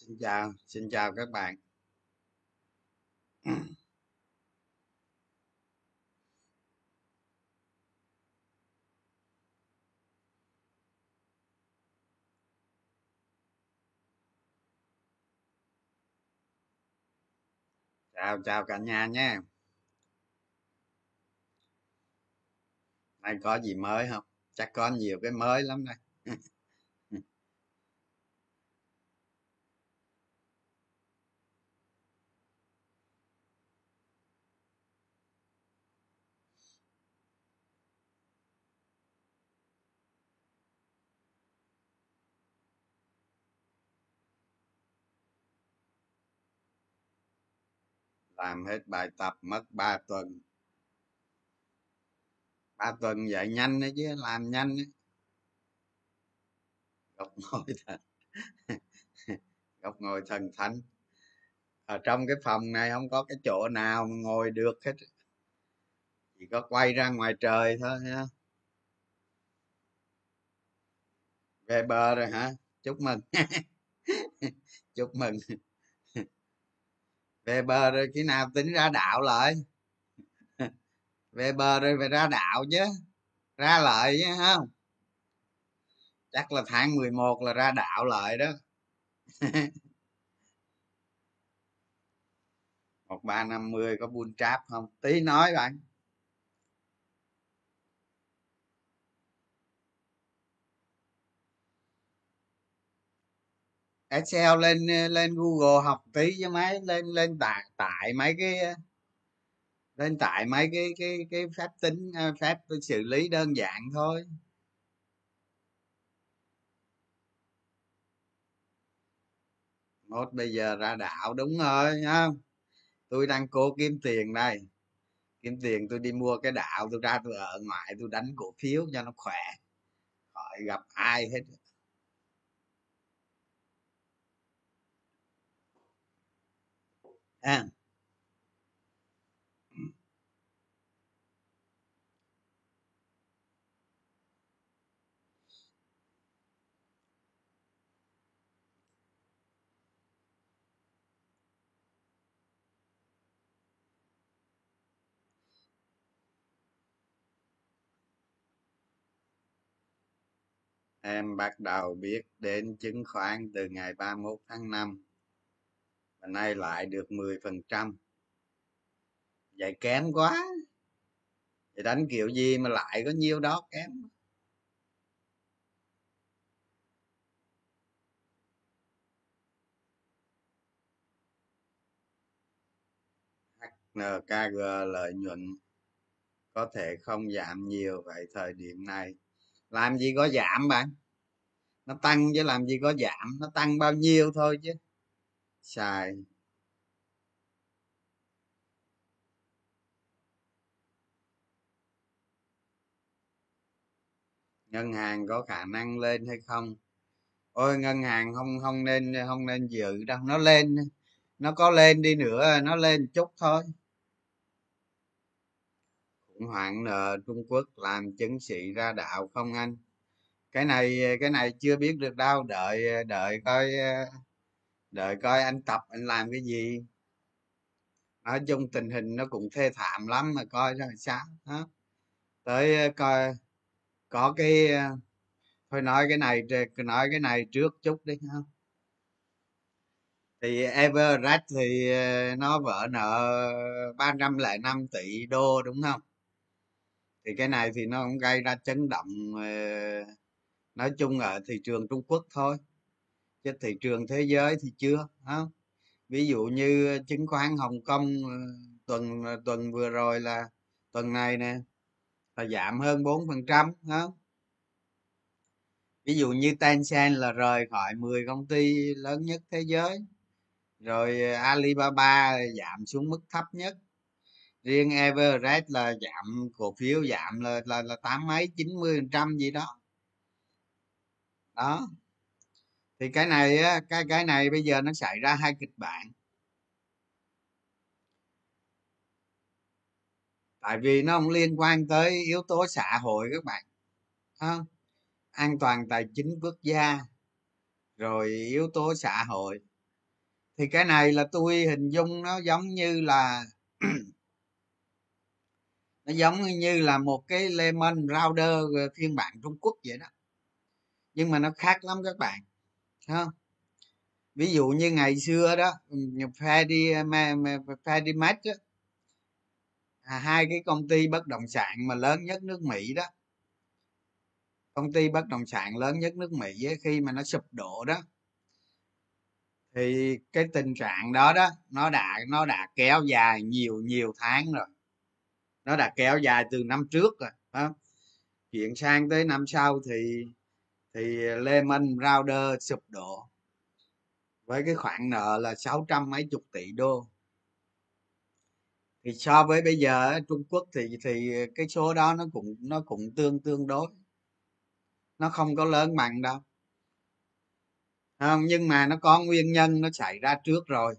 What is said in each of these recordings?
xin chào xin chào các bạn. Chào chào cả nhà nhé nay có gì mới không? Chắc có nhiều cái mới lắm đây. làm hết bài tập mất 3 tuần. Ba tuần dạy nhanh đấy chứ, làm nhanh đấy. Góc ngồi thần góc ngồi thần thánh. Ở trong cái phòng này không có cái chỗ nào mà ngồi được hết. Chỉ có quay ra ngoài trời thôi ha về bờ rồi hả? Chúc mừng. Chúc mừng về bờ rồi khi nào tính ra đạo lại? Về bờ rồi phải ra đạo chứ, ra lợi chứ không chắc là tháng 11 là ra đạo lợi đó. Một ba năm mươi có buôn tráp không? Tí nói bạn. Excel lên lên Google học tí cho máy lên lên tải tải mấy cái, lên tải mấy cái cái cái phép tính à, phép xử lý đơn giản thôi. Mốt bây giờ ra đảo, đúng rồi nhá. tôi đang cố kiếm tiền đây. Kiếm tiền tôi đi mua cái đảo, tôi ra tôi ở ngoài, tôi đánh cổ phiếu cho nó khỏe. Khỏi gặp ai hết. À. em bắt đầu biết đến chứng khoán từ ngày 31 tháng 5 và nay lại được 10 phần trăm. Vậy kém quá. Thì đánh kiểu gì mà lại có nhiêu đó kém? HNKG lợi nhuận có thể không giảm nhiều vậy thời điểm này. Làm gì có giảm bạn? Nó tăng chứ làm gì có giảm, nó tăng bao nhiêu thôi chứ? Xài ngân hàng có khả năng lên hay không? Ôi, ngân hàng không không nên không nên dự đâu. Nó lên, nó có lên đi nữa, nó lên chút thôi. Khủng hoảng nợ trung quốc làm chứng sĩ ra đạo không anh? Cái này cái này chưa biết được đâu. Đợi đợi coi đợi coi anh tập anh làm cái gì. Nói chung tình hình nó cũng thê thảm lắm mà coi ra sao đó. tới ờ, coi, có cái ờ, thôi nói cái này nói cái này trước chút đi ha thì Everest thì ờ, nó vỡ nợ ba trăm lẻ năm tỷ đô, đúng không? Thì cái này thì nó cũng gây ra chấn động nói chung ở thị trường Trung Quốc thôi chứ thị trường thế giới thì chưa không ví dụ như chứng khoán Hồng Kông ờ, tuần ờ, tuần vừa rồi là tuần này nè là giảm hơn 4 phần trăm ví dụ như Tencent là rời khỏi 10 công ty lớn nhất thế giới rồi ờ, Alibaba giảm xuống mức thấp nhất. Riêng Everest là giảm cổ phiếu giảm là là, là tám mấy chín mươi phần trăm gì đó. Đó thì cái này á, cái cái này bây giờ nó xảy ra hai kịch bản. Tại vì nó không liên quan tới yếu tố xã hội các bạn không? An toàn tài chính quốc gia, rồi yếu tố xã hội. Thì cái này là tôi hình dung nó giống như là nó giống như là một cái lemon rauder ờ, phiên bản trung quốc vậy đó. Nhưng mà nó khác lắm các bạn không? Ví dụ như ngày xưa đó ừ, Fedimax á à, hai cái công ty bất động sản mà lớn nhất nước mỹ đó. Công ty bất động sản lớn nhất nước mỹ ấy, khi mà nó sụp đổ đó thì cái tình trạng đó đó nó đã nó đã kéo dài nhiều nhiều tháng rồi. Nó đã kéo dài từ năm trước rồi đó. chuyển sang tới năm sau thì thì Lehman Brothers sụp đổ với cái khoản nợ là sáu trăm mấy chục tỷ đô. Thì so với bây giờ Trung Quốc thì thì cái số đó nó cũng nó cũng tương tương đối. Nó không có lớn bằng đâu. Không nhưng mà nó có nguyên nhân nó xảy ra trước rồi.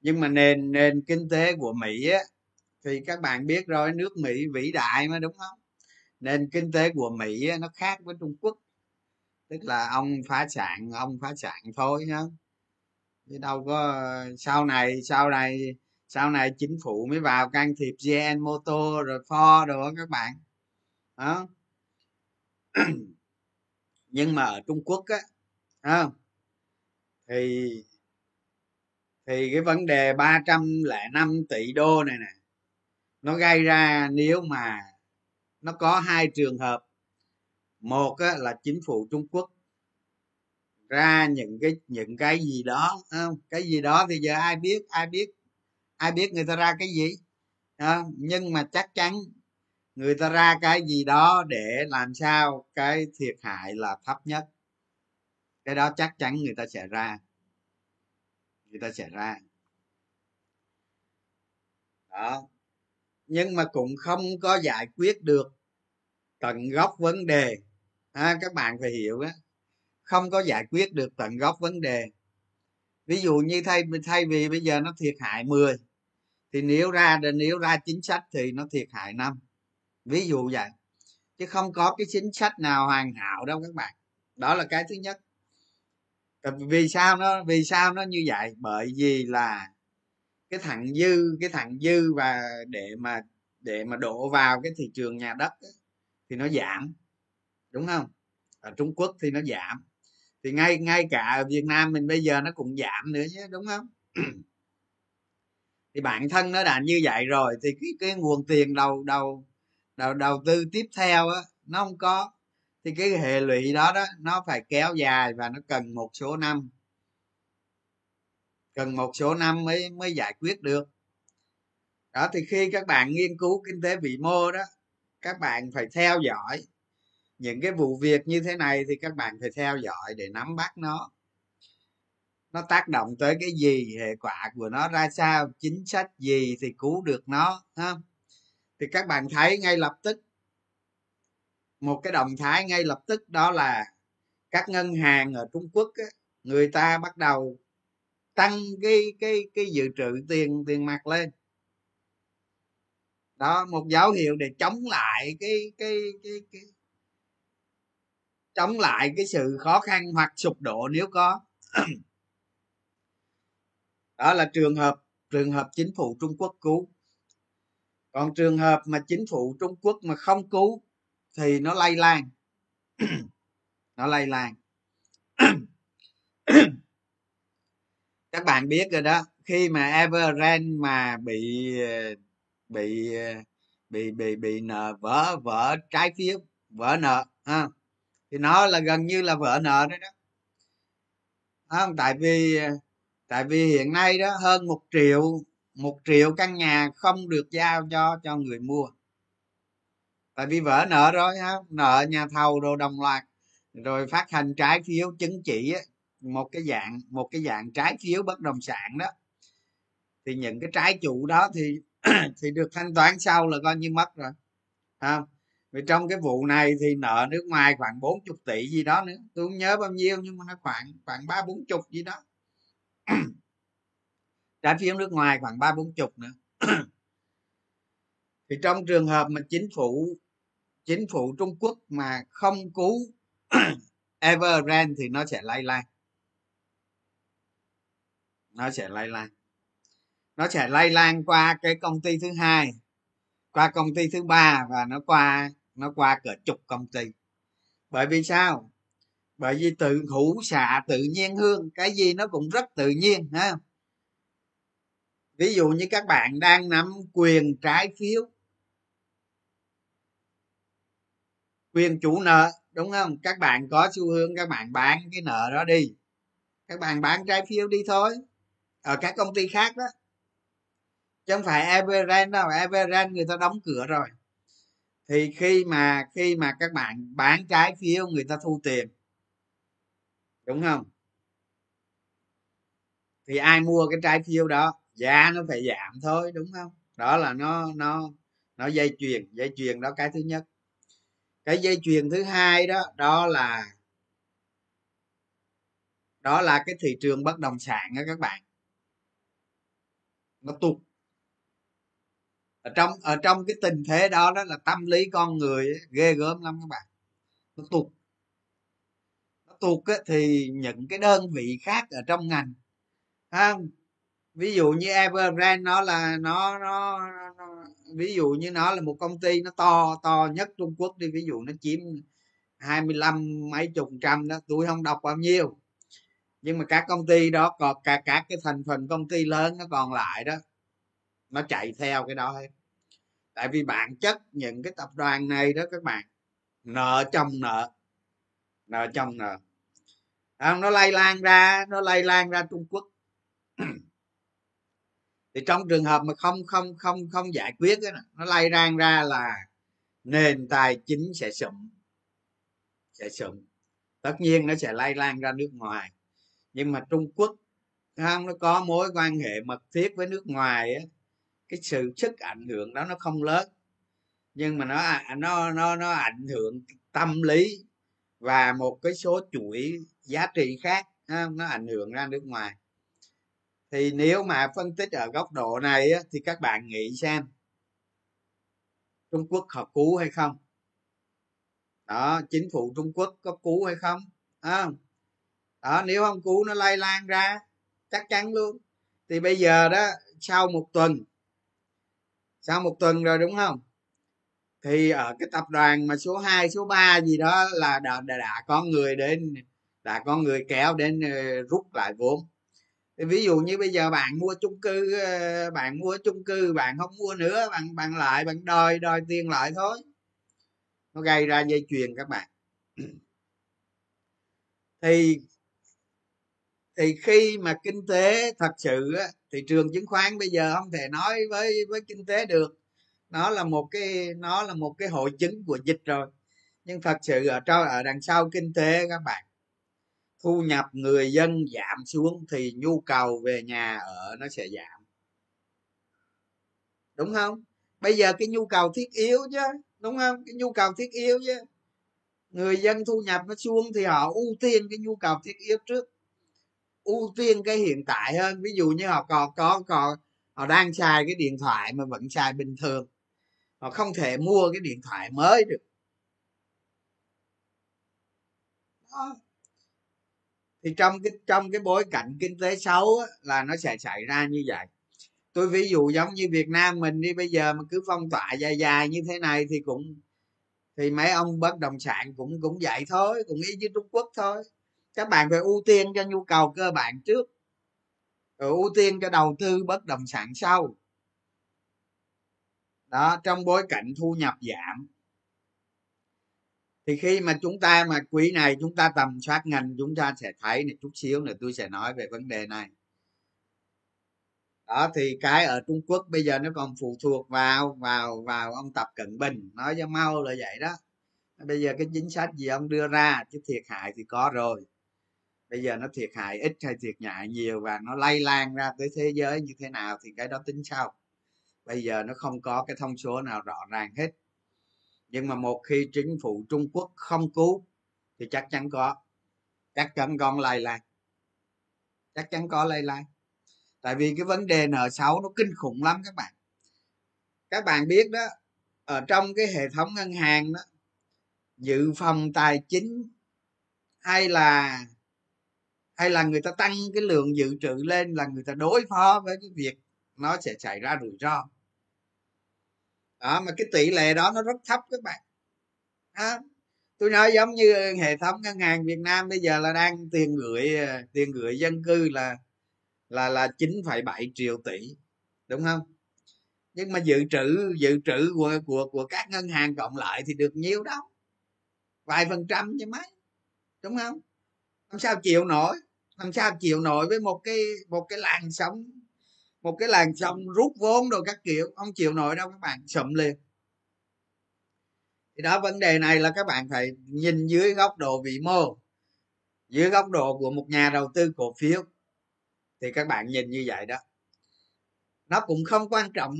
Nhưng mà nền nền kinh tế của mỹ á thì các bạn biết rồi nước mỹ vĩ đại mà đúng không? Nền kinh tế của mỹ á, nó khác với trung quốc tức là ông phá sản, ông phá sản thôi nhá. Chứ đâu có, sau này sau này sau này chính phủ mới vào can thiệp GN Motor rồi Ford rồi các bạn. Đó. Nhưng mà ở Trung Quốc á không? Thì thì cái vấn đề 305 tỷ đô này nè, nó gây ra nếu mà nó có hai trường hợp một á, là chính phủ Trung Quốc ra những cái những cái gì đó không? Cái gì đó thì giờ ai biết ai biết ai biết người ta ra cái gì à, nhưng mà chắc chắn người ta ra cái gì đó để làm sao cái thiệt hại là thấp nhất. Cái đó chắc chắn người ta sẽ ra. Người ta sẽ ra. Đó. Nhưng mà cũng không có giải quyết được tận gốc vấn đề à, các bạn phải hiểu á không có giải quyết được tận gốc vấn đề. Ví dụ như thay thay vì bây giờ nó thiệt hại 10 thì nếu ra nếu ra chính sách thì nó thiệt hại năm. Ví dụ vậy chứ không có cái chính sách nào hoàn hảo đâu các bạn. Đó là cái thứ nhất. Vì sao nó vì sao nó như vậy? Bởi vì là cái thặng dư cái thặng dư và để mà để mà đổ vào cái thị trường nhà đất ấy, thì nó giảm đúng không? Ở trung quốc thì nó giảm. Thì ngay ngay cả ở việt nam mình bây giờ nó cũng giảm nữa chứ, đúng không? Thì bản thân nó đã như vậy rồi thì cái cái nguồn tiền đầu đầu đầu đầu tư tiếp theo á, nó không có. Thì cái hệ lụy đó đó, nó phải kéo dài và nó cần một số năm. Cần một số năm mới mới giải quyết được. Đó, thì khi các bạn nghiên cứu kinh tế vĩ mô đó, các bạn phải theo dõi những cái vụ việc như thế này thì các bạn phải theo dõi để nắm bắt nó. Nó tác động tới cái gì hệ quả của nó ra sao chính sách gì thì cứu được nó ha? Thì các bạn thấy ngay lập tức một cái động thái ngay lập tức đó là các ngân hàng ở trung quốc á, người ta bắt đầu tăng cái cái cái dự trữ tiền tiền mặt lên. Đó một dấu hiệu để chống lại cái cái cái cái chống lại cái sự khó khăn hoặc sụp đổ nếu có. Đó là trường hợp trường hợp chính phủ trung quốc cứu. Còn trường hợp mà chính phủ trung quốc mà không cứu thì nó lây lan. Nó lây lan. Các bạn biết rồi đó, khi mà Evergrande mà bị bị bị bị bị nợ vỡ vỡ trái phiếu, vỡ nợ, ha thì nó là gần như là vỡ nợ đấy đó. Không? Tại vì tại vì hiện nay đó, hơn một triệu một triệu căn nhà không được giao cho cho người mua. Tại vì vỡ nợ rồi ha nợ nhà thầu đồ đồng loạt, rồi phát hành trái phiếu chứng chỉ một cái dạng, một cái dạng trái phiếu bất động sản đó. Thì những cái trái chủ đó thì thì được thanh toán sau là coi như mất rồi không? Vì trong cái vụ này thì nợ nước ngoài khoảng 40 tỷ gì đó nữa. Tôi không nhớ bao nhiêu nhưng mà nó khoảng khoảng ba bốn chục gì đó. Trái phiếu nước ngoài khoảng ba bốn chục nữa. Thì trong trường hợp mà chính phủ chính phủ trung quốc mà không cứu evergrande thì nó sẽ lây lan. Nó sẽ lây lan. Nó sẽ lây lan qua cái công ty thứ hai, qua công ty thứ ba và nó qua nó qua cỡ chục công ty. Bởi vì sao? Bởi vì tự hữu xạ tự nhiên hương. Cái gì nó cũng rất tự nhiên ha ví dụ như các bạn đang nắm quyền trái phiếu, quyền chủ nợ, đúng không? Các bạn có xu hướng các bạn bán cái nợ đó đi. Các bạn bán trái phiếu đi thôi. Ở các công ty khác đó. Chứ không phải everend đâu. Everend người ta đóng cửa rồi thì khi mà khi mà các bạn bán trái phiếu, người ta thu tiền. Đúng không? Thì ai mua cái trái phiếu đó, giá nó phải giảm thôi, đúng không? Đó là nó nó nó dây chuyền dây chuyền đó cái thứ nhất. Cái dây chuyền thứ hai đó đó là đó là cái thị trường bất động sản đó các bạn. Nó tụt ở trong ở trong cái tình thế đó đó là tâm lý con người ấy, ghê gớm lắm các bạn. Nó tụt. Nó tụt ấy, thì những cái đơn vị khác ở trong ngành không? Ví dụ như Evergrande nó là nó, nó nó ví dụ như nó là một công ty nó to to nhất Trung Quốc đi ví dụ nó chiếm 25 mấy chục trăm đó tôi không đọc bao nhiêu. Nhưng mà các công ty đó còn cả các cái thành phần công ty lớn nó còn lại đó nó chạy theo cái đó hết. Tại vì bản chất những cái tập đoàn này đó các bạn nợ chồng nợ nợ chồng nợ. Không? Nó lây lan ra nó lây lan ra trung quốc. Thì trong trường hợp mà không không không không giải quyết đó, nó lây lan ra là nền tài chính sẽ sụm sẽ sụm. Tất nhiên nó sẽ lây lan ra nước ngoài. Nhưng mà trung quốc không? Nó có mối quan hệ mật thiết với nước ngoài á cái sự sức ảnh hưởng đó nó không lớn. Nhưng mà nó à, nó nó nó ảnh hưởng tâm lý và một cái số chuỗi giá trị khác nó ảnh hưởng ra nước ngoài. Thì nếu mà phân tích ở góc độ này á, thì các bạn nghĩ xem trung quốc họ cứu hay không? Đó chính phủ trung quốc có cứu hay không? À, đó nếu không cứu nó lây lan ra chắc chắn luôn. Thì bây giờ đó sau một tuần sau một tuần rồi đúng không? Thì ở cái tập đoàn mà số 2, số 3 gì đó là đã, đã, đã có người đến đã có người kéo đến ờ, rút lại vốn. Thì ví dụ như bây giờ bạn mua chung cư ờ, bạn mua chung cư bạn không mua nữa bạn bạn lại bạn đòi đòi tiền lại thôi. Nó gây ra dây chuyền các bạn. Thì thì khi mà kinh tế thật sự á, thị trường chứng khoán bây giờ không thể nói với với kinh tế được. Nó là một cái nó là một cái hội chứng của dịch rồi. Nhưng thật sự ở trong ở đằng sau kinh tế các bạn thu nhập người dân giảm xuống thì nhu cầu về nhà ở nó sẽ giảm. Đúng không? Bây giờ cái nhu cầu thiết yếu chứ đúng không? Cái nhu cầu thiết yếu chứ. Người dân thu nhập nó xuống thì họ ưu tiên cái nhu cầu thiết yếu trước ưu tiên cái hiện tại hơn. Ví dụ như họ còn có còn họ đang xài cái điện thoại mà vẫn xài bình thường. Họ không thể mua cái điện thoại mới được. Đó. thì trong cái trong cái bối cảnh kinh tế xấu á, là nó sẽ xảy ra như vậy. Tôi ví dụ giống như việt nam mình đi bây giờ mà cứ phong tỏa dài dài như thế này thì cũng thì mấy ông bất động sản cũng cũng vậy thôi cũng y như trung quốc thôi các bạn phải ưu tiên cho nhu cầu cơ bản trước. Rồi ưu tiên cho đầu tư bất động sản sau. Đó, trong bối cảnh thu nhập giảm. Thì khi mà chúng ta mà quý này chúng ta tầm soát ngành, chúng ta sẽ thấy này, chút xíu nữa tôi sẽ nói về vấn đề này. Đó, thì cái ở trung quốc bây giờ nó còn phụ thuộc vào vào vào ông tập cận bình, nói cho mau là vậy đó. Bây giờ cái chính sách gì ông đưa ra chứ thiệt hại thì có rồi bây giờ nó thiệt hại ít hay thiệt hại nhiều và nó lây lan ra tới thế giới như thế nào thì cái đó tính sau. Bây giờ nó không có cái thông số nào rõ ràng hết. Nhưng mà một khi chính phủ trung quốc không cứu thì chắc chắn có. Chắc chắn con lây lan. Chắc chắn có lây lan. Tại vì cái vấn đề nợ xấu nó kinh khủng lắm các bạn. Các bạn biết đó, ở trong cái hệ thống ngân hàng đó, dự phòng tài chính hay là hay là người ta tăng cái lượng dự trữ lên là người ta đối phó với cái việc nó sẽ xảy ra rủi ro. Đó mà cái tỷ lệ đó nó rất thấp các bạn. Đó. tôi nói giống như hệ thống ngân hàng Việt Nam bây giờ là đang tiền gửi ờ, tiền gửi dân cư là là là 9,7 triệu tỷ đúng không? Nhưng mà dự trữ dự trữ của của của các ngân hàng cộng lại thì được nhiêu đâu vài phần trăm chứ mấy đúng không? Làm sao chịu nổi làm sao chịu nổi với một cái một cái làn sóng một cái làn sóng rút vốn rồi các kiểu. Không chịu nổi đâu các bạn sụm liền. Thì đó vấn đề này là các bạn phải nhìn dưới góc độ vĩ mô dưới góc độ của một nhà đầu tư cổ phiếu. Thì các bạn nhìn như vậy đó. Nó cũng không quan trọng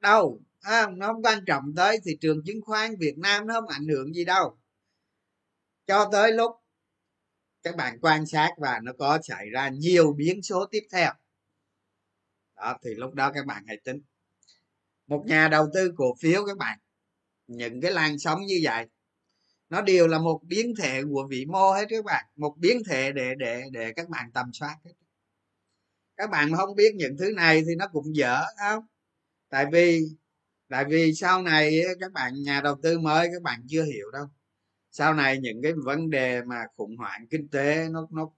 đâu à, nó không quan trọng tới thị trường chứng khoán việt nam nó không ảnh hưởng gì đâu. Cho tới lúc các bạn quan sát và nó có xảy ra nhiều biến số tiếp theo. Đó, thì lúc đó các bạn hãy tính. Một nhà đầu tư cổ phiếu các bạn, những cái làn sóng như vậy, nó đều là một biến thể của vĩ mô hết các bạn, một biến thể để để để các bạn tầm soát hết. Các bạn mà không biết những thứ này thì nó cũng dở không? Tại vì tại vì sau này các bạn, nhà đầu tư mới các bạn chưa hiểu đâu sau này những cái vấn đề mà khủng hoảng kinh tế nó nó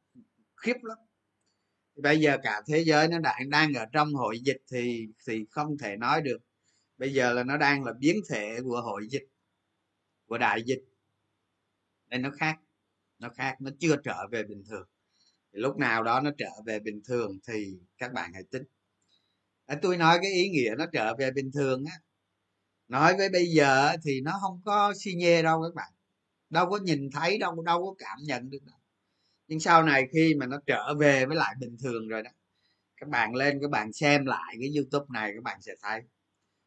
khiếp lắm. Bây giờ cả thế giới nó đang đang ở trong hội dịch thì thì không thể nói được. Bây giờ là nó đang là biến thể của hội dịch của đại dịch. Nên nó khác nó khác nó chưa trở về bình thường. Thì lúc nào đó nó trở về bình thường thì các bạn hãy tính à, tôi nói cái ý nghĩa nó trở về bình thường á. Nói với bây giờ thì nó không có xi nhê đâu các bạn đâu có nhìn thấy đâu đâu có cảm nhận được đâu. Nhưng sau này khi mà nó trở về với lại bình thường rồi đó các bạn lên các bạn xem lại cái youtube này các bạn sẽ thấy.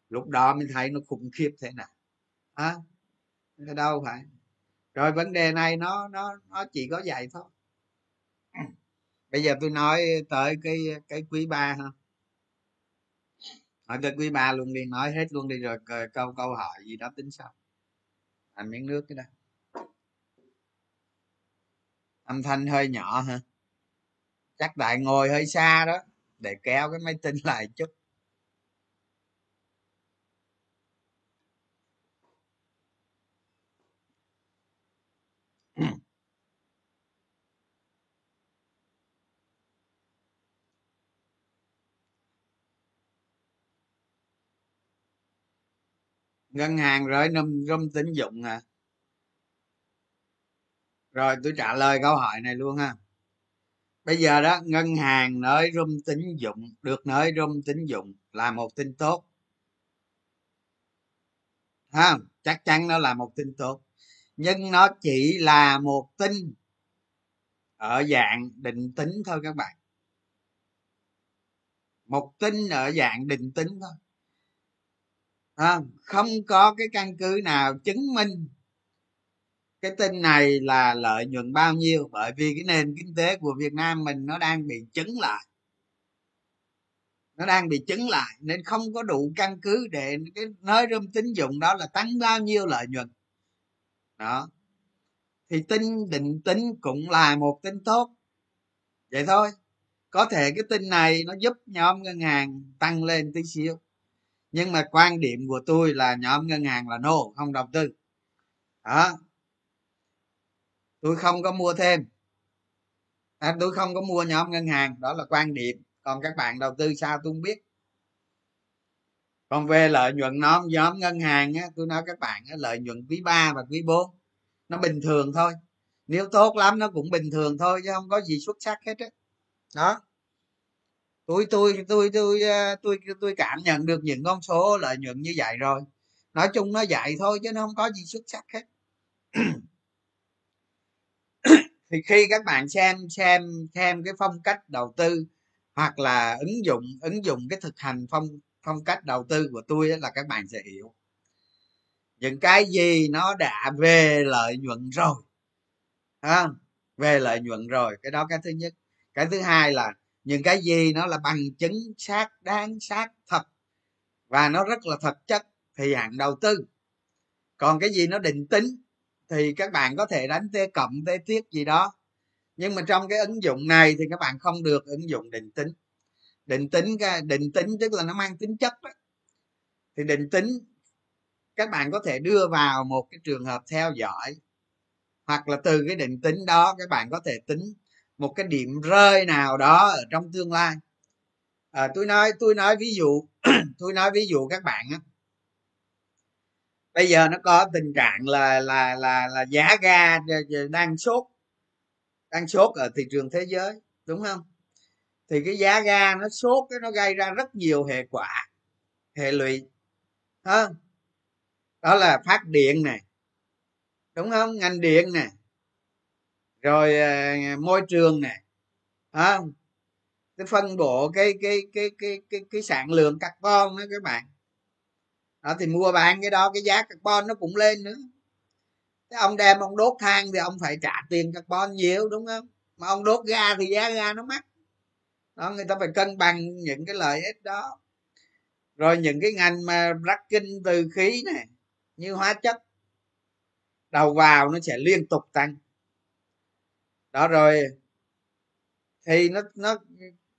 Lúc đó mới thấy nó khủng khiếp thế nào. À, đâu phải. Rồi vấn đề này nó nó nó chỉ có vậy thôi. Bây giờ tôi nói tới cái cái quý ba ha. Nói tới quý ba luôn đi nói hết luôn đi rồi câu câu hỏi gì đó tính sau. Thành miếng nước cái đó âm thanh hơi nhỏ hả? Chắc tại ngồi hơi xa đó, để kéo cái máy tính lại chút. Ngân hàng rồi num râm tín dụng à rồi tôi trả lời câu hỏi này luôn ha. Bây giờ đó ngân hàng nới rung tín dụng được nới rung tín dụng là một tin tốt. Ha chắc chắn nó là một tin tốt. Nhưng nó chỉ là một tin ở dạng định tính thôi các bạn. Một tin ở dạng định tính thôi. À, không có cái căn cứ nào chứng minh cái tin này là lợi nhuận bao nhiêu? Bởi vì cái nền kinh tế của việt nam mình nó đang bị chứng lại. Nó đang bị chứng lại, nên không có đủ căn cứ để cái nơi rơm tín dụng đó là tăng bao nhiêu lợi nhuận. Đó. Thì tin định tính cũng là một tin tốt. Vậy thôi. Có thể cái tin này nó giúp nhóm ngân hàng tăng lên tí xíu. Nhưng mà quan điểm của tôi là nhóm ngân hàng là nô không đầu tư. Đó tôi không có mua thêm. À, tôi không có mua nhóm ngân hàng đó là quan điểm. Còn các bạn đầu tư sao tôi không biết. Còn về lợi nhuận nhóm nhóm ngân hàng á, tôi nói các bạn á, lợi nhuận quý 3 và quý 4 nó bình thường thôi. Nếu tốt lắm nó cũng bình thường thôi chứ không có gì xuất sắc hết á. Đó. Tôi tôi tôi tôi ờ, tôi tôi cảm nhận được những con số lợi nhuận như vậy rồi. Nói chung nó vậy thôi chứ nó không có gì xuất sắc hết. thì khi các bạn xem xem xem cái phong cách đầu tư hoặc là ứng dụng ứng dụng cái thực hành phong phong cách đầu tư của tôi là các bạn sẽ hiểu. Những cái gì nó đã về lợi nhuận rồi à, về lợi nhuận rồi cái đó cái thứ nhất. Cái thứ hai là những cái gì nó là bằng chứng xác đáng xác thật và nó rất là thật chất thì hạng đầu tư. Còn cái gì nó định tính thì các bạn có thể đánh t cộng t tiết gì đó. Nhưng mà trong cái ứng dụng này thì các bạn không được ứng dụng định tính. Định tính định tính tức là nó mang tính chất đó. thì định tính các bạn có thể đưa vào một cái trường hợp theo dõi. Hoặc là từ cái định tính đó các bạn có thể tính một cái điểm rơi nào đó ở trong tương lai. À, tôi nói tôi nói ví dụ tôi nói ví dụ các bạn á bây giờ nó có tình trạng là là là là giá ga ờ, ờ, đang sốt. Đang sốt ở thị trường thế giới đúng không? Thì cái giá ga nó sốt cái nó gây ra rất nhiều hệ quả hệ lụy. Đó đó là phát điện này đúng không? Ngành điện nè rồi uh, môi trường nè à, cái phân bổ cái cái cái cái cái cái sản lượng carbon đó các bạn đó thì mua bán cái đó cái giá carbon nó cũng lên nữa. Thế ông đem ông đốt than thì ông phải trả tiền carbon nhiều đúng không? Mà ông đốt ga thì giá ga nó mắc. Đó người ta phải cân bằng những cái lợi ích đó. Rồi những cái ngành mà rắc kinh từ khí này như hóa chất đầu vào nó sẽ liên tục tăng. Đó rồi thì nó nó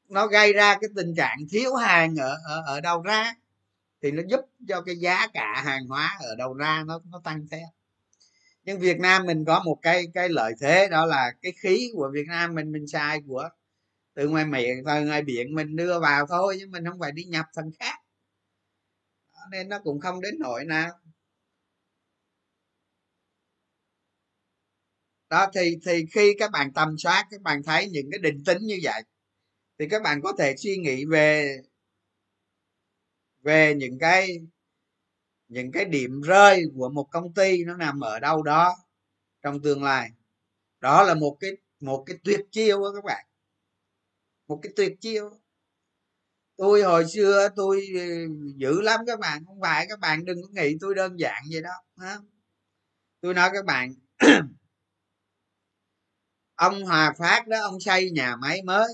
nó gây ra cái tình trạng thiếu hàng ở ở, ở đâu ra? Thì nó giúp cho cái giá cả hàng hóa ở đầu ra nó nó tăng theo nhưng Việt Nam mình có một cái cái lợi thế đó là cái khí của Việt Nam mình mình xài của từ ngoài miệng, từ ngoài biển mình đưa vào thôi, chứ mình không phải đi nhập thằng khác. Nên nó cũng không đến nỗi nào. Đó, thì thì khi các bạn tầm soát, các bạn thấy những cái định tính như vậy, thì các bạn có thể suy nghĩ về về những cái những cái điểm rơi của một công ty nó nằm ở đâu đó trong tương lai. Đó là một cái một cái tuyệt chiêu đó các bạn. Một cái tuyệt chiêu. Tôi hồi xưa tôi ừ, dữ lắm các bạn, không phải các bạn đừng có nghĩ tôi đơn giản vậy đó tôi nói các bạn, ông hòa phát đó, ông xây nhà máy mới,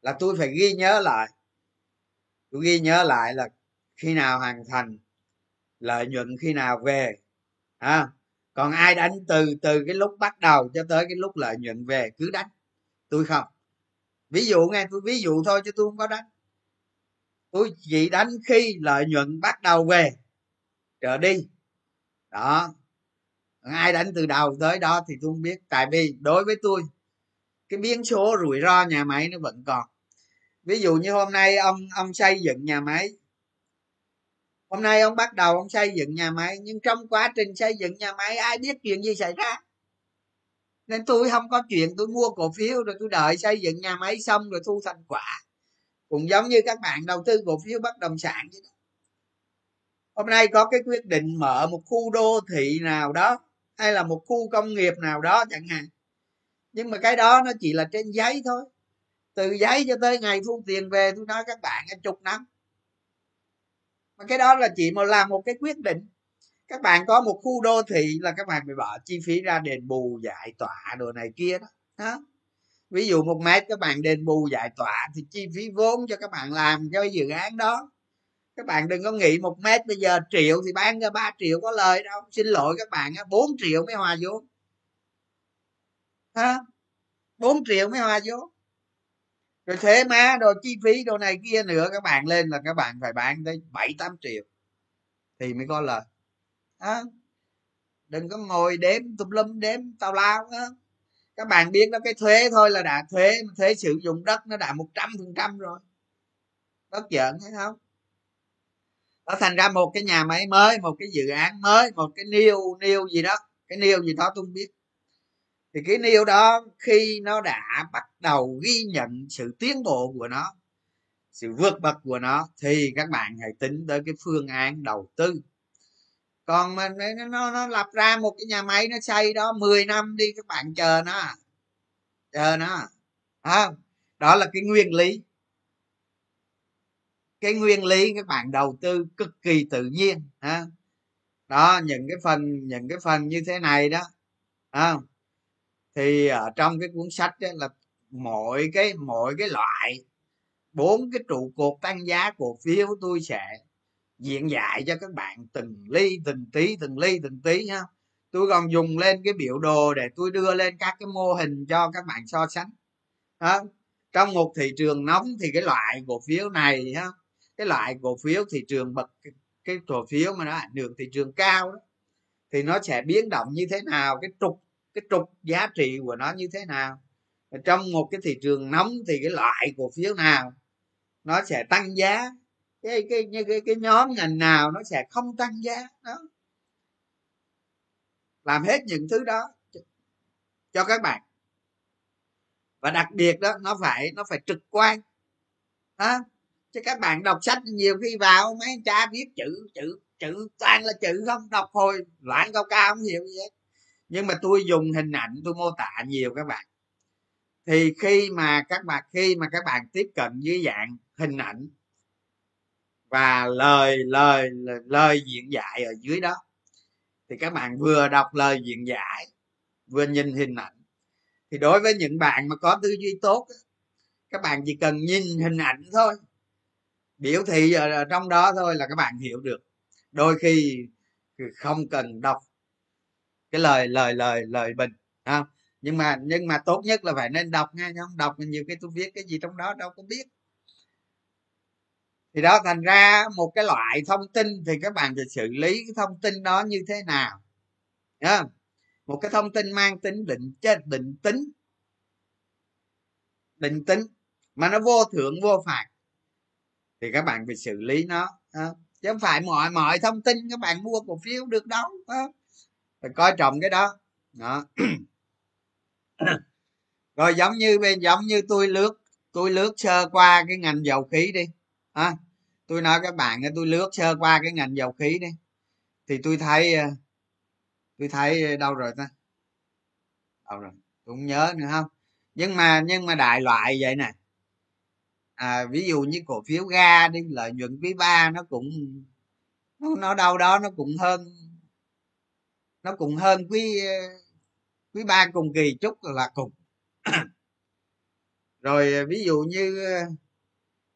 là tôi phải ghi nhớ lại tôi ghi nhớ lại là khi nào hoàn thành lợi nhuận khi nào về à, còn ai đánh từ từ cái lúc bắt đầu cho tới cái lúc lợi nhuận về cứ đánh. Tôi không. Ví dụ nghe tôi ví dụ thôi chứ tôi không có đánh. Tôi chỉ đánh khi lợi nhuận bắt đầu về trở đi. Đó. Ai đánh từ đầu tới đó thì tôi không biết. Tại vì đối với tôi cái biến số rủi ro nhà máy nó vẫn còn ví dụ như hôm nay ông ông xây dựng nhà máy. Hôm nay ông bắt đầu ông xây dựng nhà máy, nhưng trong quá trình xây dựng nhà máy, ai biết chuyện gì xảy ra? Nên tôi không có chuyện tôi mua cổ phiếu rồi tôi đợi xây dựng nhà máy xong rồi thu thành quả. Cũng giống như các bạn đầu tư cổ phiếu bất động sản vậy đó. Hôm nay có cái quyết định mở một khu đô thị nào đó, hay là một khu công nghiệp nào đó chẳng hạn. Nhưng mà cái đó nó chỉ là trên giấy thôi từ giấy cho tới ngày thu tiền về tôi nói các bạn chục năm mà cái đó là chỉ mà làm một cái quyết định. Các bạn có một khu đô thị là các bạn phải bỏ chi phí ra đền bù giải tỏa đồ này kia đó, đó. ví dụ một mét các bạn đền bù giải tỏa thì chi phí vốn cho các bạn làm cho dự án đó. Các bạn đừng có nghĩ một mét bây giờ triệu thì bán ra ba triệu có lời đâu. Xin lỗi các bạn á bốn triệu mới hòa vốn. Ha bốn triệu mới hòa vốn rồi thuế má rồi chi phí đồ này kia nữa các bạn lên là các bạn phải bán tới bảy tám triệu. Thì mới có lời. À, đừng có ngồi đếm tùm lum đếm tào lao đó. các bạn biết đó cái thuế thôi là đã thuế thuế sử dụng đất nó đã một trăm phần trăm rồi. Bất giận thấy không? Nó thành ra một cái nhà máy mới một cái dự án mới một cái niêu niêu gì đó. Cái niêu gì đó tôi không biết thì cái niêu đó khi nó đã bắt đầu ghi nhận sự tiến bộ của nó sự vượt bậc của nó thì các bạn hãy tính tới cái phương án đầu tư. Còn mà nó, nó, nó lập ra một cái nhà máy nó xây đó 10 năm đi các bạn chờ nó. Chờ nó. À, đó là cái nguyên lý. Cái nguyên lý các bạn đầu tư cực kỳ tự nhiên ha đó những cái phần những cái phần như thế này đó à, thì ở trong cái cuốn sách đó là mỗi cái mỗi cái loại, bốn cái trụ cột tăng giá cổ phiếu tôi sẽ diện dạy cho các bạn từng ly, từng tí, từng ly, từng tí ha tôi còn dùng lên cái biểu đồ để tôi đưa lên các cái mô hình cho các bạn so sánh đó. trong một thị trường nóng thì cái loại cổ phiếu này ha cái loại cổ phiếu thị trường bậc cái cổ phiếu mà nó ảnh hưởng thị trường cao đó, thì nó sẽ biến động như thế nào, cái trục cái trục giá trị của nó như thế nào. Trong một cái thị trường nóng thì cái loại cổ phiếu nào nó sẽ tăng giá? Cái cái cái cái, cái nhóm ngành nào nó sẽ không tăng giá? Đó. Làm hết những thứ đó cho các bạn. Và đặc biệt đó nó phải nó phải trực quan. Đó. Chứ các bạn đọc sách nhiều khi vào mấy cha viết chữ chữ chữ toàn là chữ không đọc hồi loạn cao cao không hiểu gì hết nhưng mà tôi dùng hình ảnh, tôi mô tả nhiều các bạn. Thì khi mà các bạn, khi mà các bạn tiếp cận dưới dạng hình ảnh và lời lời lời diễn giải ở dưới đó, thì các bạn vừa đọc lời diễn giải, vừa nhìn hình ảnh. Thì đối với những bạn mà có tư duy tốt các bạn chỉ cần nhìn hình ảnh thôi. Biểu thị ở trong đó thôi là các bạn hiểu được. Đôi khi không cần đọc cái lời lời lời lời bình không? Nhưng mà nhưng mà tốt nhất là phải nên đọc nghe không đọc nhiều cái tôi viết cái gì trong đó đâu có biết. Thì đó, thành ra một cái loại thông tin thì các bạn phải xử lý cái thông tin đó như thế nào. Nhá? một cái thông tin mang tính định, chết định tính. Định tính, mà nó vô thượng, vô phạt. Thì các bạn phải xử lý nó chứ không phải mọi mọi thông tin các bạn mua cổ phiếu được đâu phải coi trọng cái đó. Đó. Rồi giống như bên giống như tôi lướt tôi lướt sơ qua cái ngành dầu khí đi. À, tôi nói các bạn tôi lướt sơ qua cái ngành dầu khí đi. Thì tôi thấy ờ, tôi thấy ờ, đâu rồi ta? Đâu rồi? Tôi không nhớ nữa không? Nhưng mà nhưng mà đại loại vậy nè. À, ví dụ như cổ phiếu ga đi lợi nhuận quý ba nó cũng nó, nó đâu đó nó cũng hơn nó cũng hơn quý ờ, quý ba cùng kỳ chút là cùng. Rồi ờ, ví dụ như ờ,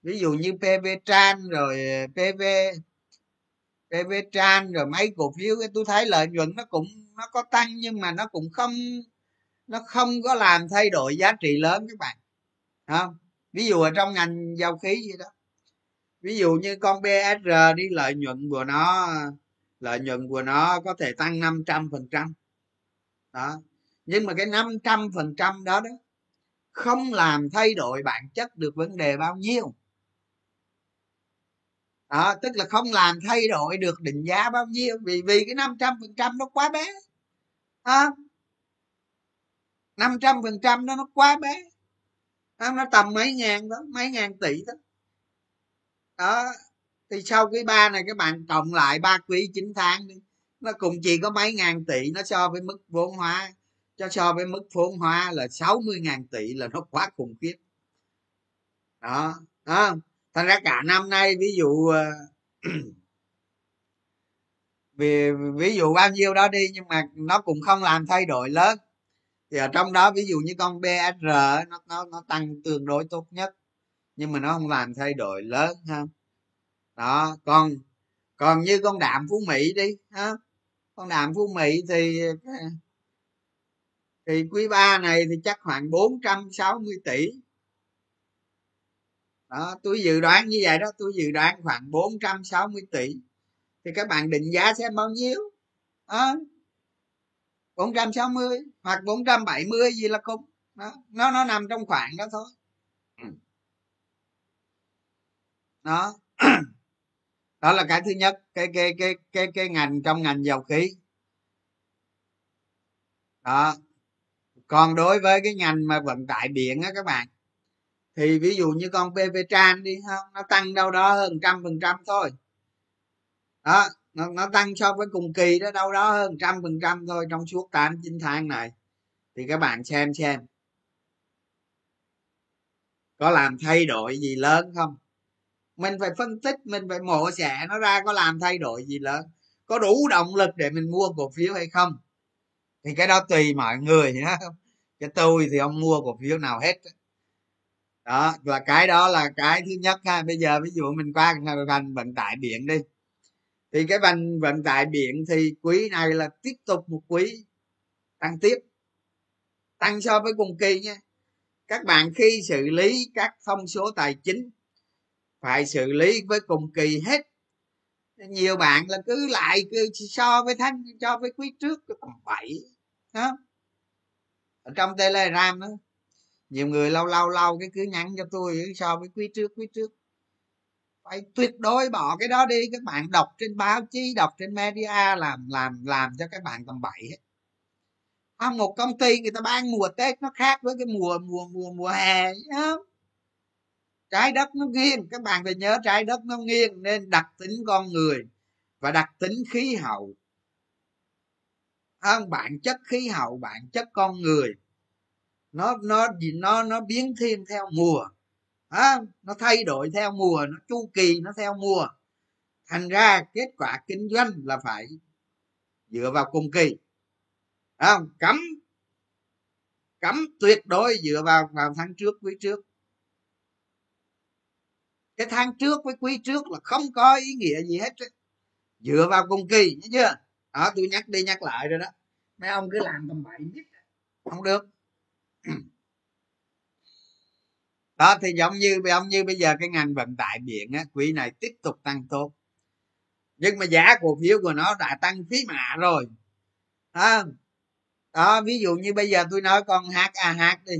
ví dụ như pv tran rồi pv pv tran rồi mấy cổ phiếu tôi thấy lợi nhuận nó cũng, nó có tăng nhưng mà nó cũng không, nó không có làm thay đổi giá trị lớn các bạn. Không ví dụ ở trong ngành dầu khí gì đó. Ví dụ như con bsr đi, lợi nhuận của nó lợi nhuận của nó có thể tăng 500 phần trăm. Đó. Nhưng mà cái 500 phần trăm đó đó không làm thay đổi bản chất được vấn đề bao nhiêu. Đó tức là không làm thay đổi được định giá bao nhiêu vì vì cái 500 phần trăm nó quá bé. Đó. 500 phần trăm đó nó quá bé. Đó, nó tầm mấy ngàn đó mấy ngàn tỷ đó. Đó thì sau quý ba này các bạn cộng lại ba quý 9 tháng đi. Nó cũng chỉ có mấy ngàn tỷ, nó so với mức vốn hóa. Cho so với mức vốn hóa là 60 ngàn tỷ là nó quá khủng khiếp. Đó đó. Thành ra cả năm nay, ví dụ ờ, vì, ví dụ bao nhiêu đó đi, nhưng mà nó cũng không làm thay đổi lớn. Thì ở trong đó, ví dụ như con BSR nó nó nó tăng tương đối tốt nhất. Nhưng mà nó không làm thay đổi lớn không đó còn còn như con đạm phú mỹ đi ha. Con đạm phú mỹ thì thì quý ba này thì chắc khoảng 460 tỷ. Đó tôi dự đoán như vậy đó tôi dự đoán khoảng 460 tỷ. Thì các bạn định giá xem bao nhiêu? Đó, 460 hoặc 470 gì là cũng đó. nó nó nằm trong khoảng đó thôi. Đó. đó là cái thứ nhất cái cái cái cái cái ngành trong ngành dầu khí. Đó. Còn đối với cái ngành mà vận tải biển á các bạn thì ví dụ như con pv tran đi không nó tăng đâu đó hơn trăm phần trăm thôi. Đó nó, nó tăng so với cùng kỳ đó đâu đó hơn trăm phần trăm thôi trong suốt tám chín tháng này. Thì các bạn xem xem. Có làm thay đổi gì lớn không? Mình phải phân tích, mình phải mổ xẻ nó ra có làm thay đổi gì lớn, có đủ động lực để mình mua cổ phiếu hay không. Thì cái đó tùy mọi người nhá cái tôi thì không mua cổ phiếu nào hết đó là cái đó là cái thứ nhất ha. Bây giờ ví dụ mình qua ngành vận tải biển đi. Thì cái ngành vận tải biển thì quý này là tiếp tục một quý tăng tiếp, tăng so với cùng kỳ nhé. các bạn khi xử lý các thông số tài chính phải xử lý với cùng kỳ hết. Nhiều bạn là cứ lại cứ so với tháng cho với quý trước tầm bảy đó. Ở trong telegram đó nhiều người lâu lâu lâu cái cứ nhắn cho tôi so với quý trước quý trước. Phải tuyệt đối bỏ cái đó đi các bạn đọc trên báo chí đọc trên media làm làm làm cho các bạn tầm bảy hết. À, một công ty người ta bán mùa tết nó khác với cái mùa mùa mùa mùa hè không? Trái đất nó nghiêng các bạn phải nhớ trái đất nó nghiêng nên đặc tính con người và đặc tính khí hậu. Không bản chất khí hậu bản chất con người. Nó nó gì nó nó biến thiên theo mùa. À, nó thay đổi theo mùa nó chu kỳ nó theo mùa. Thành ra kết quả kinh doanh là phải dựa vào cùng kỳ. Không cấm cấm tuyệt đối dựa vào vào tháng trước quý trước cái tháng trước với quý trước là không có ý nghĩa gì hết dựa vào cùng kỳ nhớ chưa? Đó tôi nhắc đi nhắc lại rồi đó. Mấy ông cứ làm tầm bậy biết không được. Đó thì giống như giống như bây giờ cái ngành vận tải biển á quý này tiếp tục tăng tốt. Nhưng mà giá cổ phiếu của nó đã tăng phí mạ rồi. Đó, đó ví dụ như bây giờ tôi nói con hát a hát đi.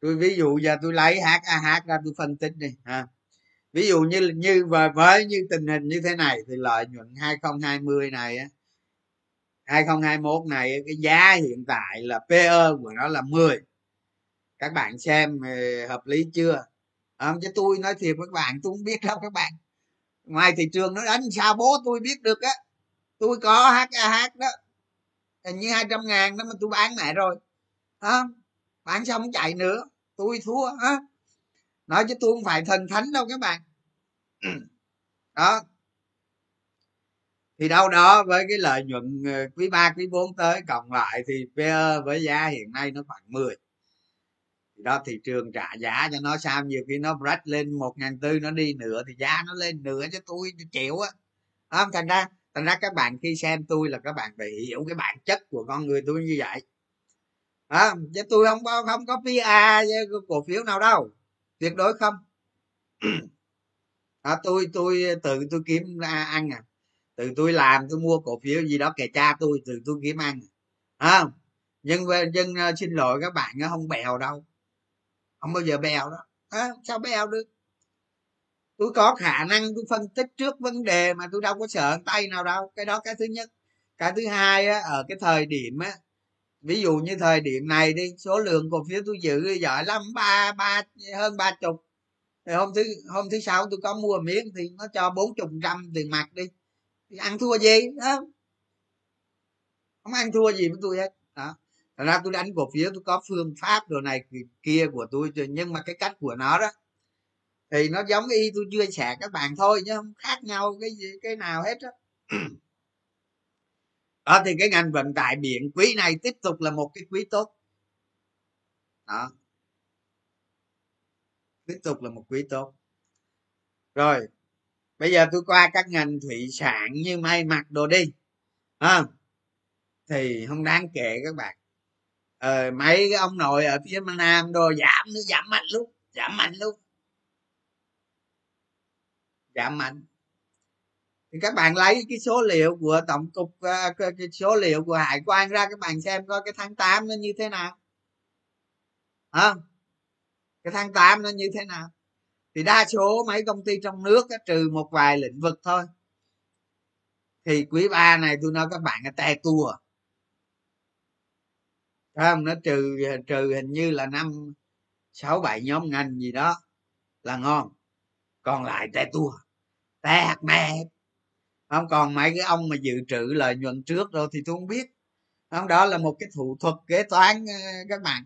Tôi ví dụ giờ tôi lấy hát a hát ra tôi phân tích đi ha ví dụ như như với, với như tình hình như thế này thì lợi nhuận 2020 này á 2021 này cái giá hiện tại là PE của nó là 10 các bạn xem ờ, hợp lý chưa? À, chứ tôi nói thiệt với các bạn tôi không biết đâu các bạn. Ngoài thị trường nó đánh sao bố tôi biết được á. Tôi có HAH đó. Hình như hai trăm ngàn đó mà tôi bán lại rồi. À, bán xong chạy nữa. Tôi thua á nói chứ tôi không phải thần thánh đâu các bạn đó. Thì đâu đó với cái lợi nhuận ờ, quý ba quý bốn tới cộng lại thì PE với giá hiện nay nó khoảng 10 thì đó thị trường trả giá cho nó sao? Nhiều khi nó break lên một ngàn tư nó đi nữa thì giá nó lên nữa cho tôi chịu á. Không thành ra thành ra các bạn khi xem tôi là các bạn phải hiểu cái bản chất của con người tôi như vậy. À, chứ tôi không có không có PR cổ phiếu nào đâu. Tuyệt đối không đó tôi tôi ờ, tự tôi kiếm ăn à. Từ tôi làm tôi mua cổ phiếu gì đó kẻ cha tôi từ tôi kiếm ăn à, nhưng nhưng ờ, xin lỗi các bạn nó không bèo đâu. Không bao giờ bèo đó. À, sao bèo được? Tôi có khả năng tôi phân tích trước vấn đề mà tôi đâu có sợ tay nào đâu. Cái đó cái thứ nhất. Cái thứ hai á, ở cái thời điểm á ví dụ như thời điểm này đi số lượng cổ phiếu tôi giữ giỏi lắm ba ba hơn ba chục thì hôm thứ hôm thứ sáu tôi có mua miếng thì nó cho bốn chục trăm tiền mặt đi. Thì ăn thua gì đó không ăn thua gì với tôi hết. Đó. Thật ra tôi đánh cổ phiếu tôi có phương pháp đồ này kia của tôi nhưng mà cái cách của nó đó thì nó giống y tôi chia sẻ các bạn thôi chứ không khác nhau cái gì cái nào hết á. Đó thì cái ngành vận tải biển quý này tiếp tục là một cái quý tốt. Đó tiếp tục là một quý tốt. Rồi bây giờ tôi qua các ngành thủy sản như may mặc đồ đi à, thì không đáng kể các bạn. Ờ, mấy cái ông nội ở phía nam đồ giảm nó giảm mạnh luôn giảm mạnh luôn giảm mạnh. Thì các bạn lấy cái số liệu của tổng cục ờ, cái số liệu của hải quan ra các bạn xem coi cái tháng 8 nó như thế nào. À, cái tháng 8 nó như thế nào? Thì đa số mấy công ty trong nước trừ một vài lĩnh vực thôi. Thì quý ba này tôi nói các bạn là te tua. Không? Nó trừ trừ hình như là năm sáu bảy nhóm ngành gì đó là ngon. Còn lại te tua. Te hạt mè không, còn mấy cái ông mà dự trữ lợi nhuận trước rồi thì tôi không biết. Không, đó là một cái thủ thuật kế toán ờ, các bạn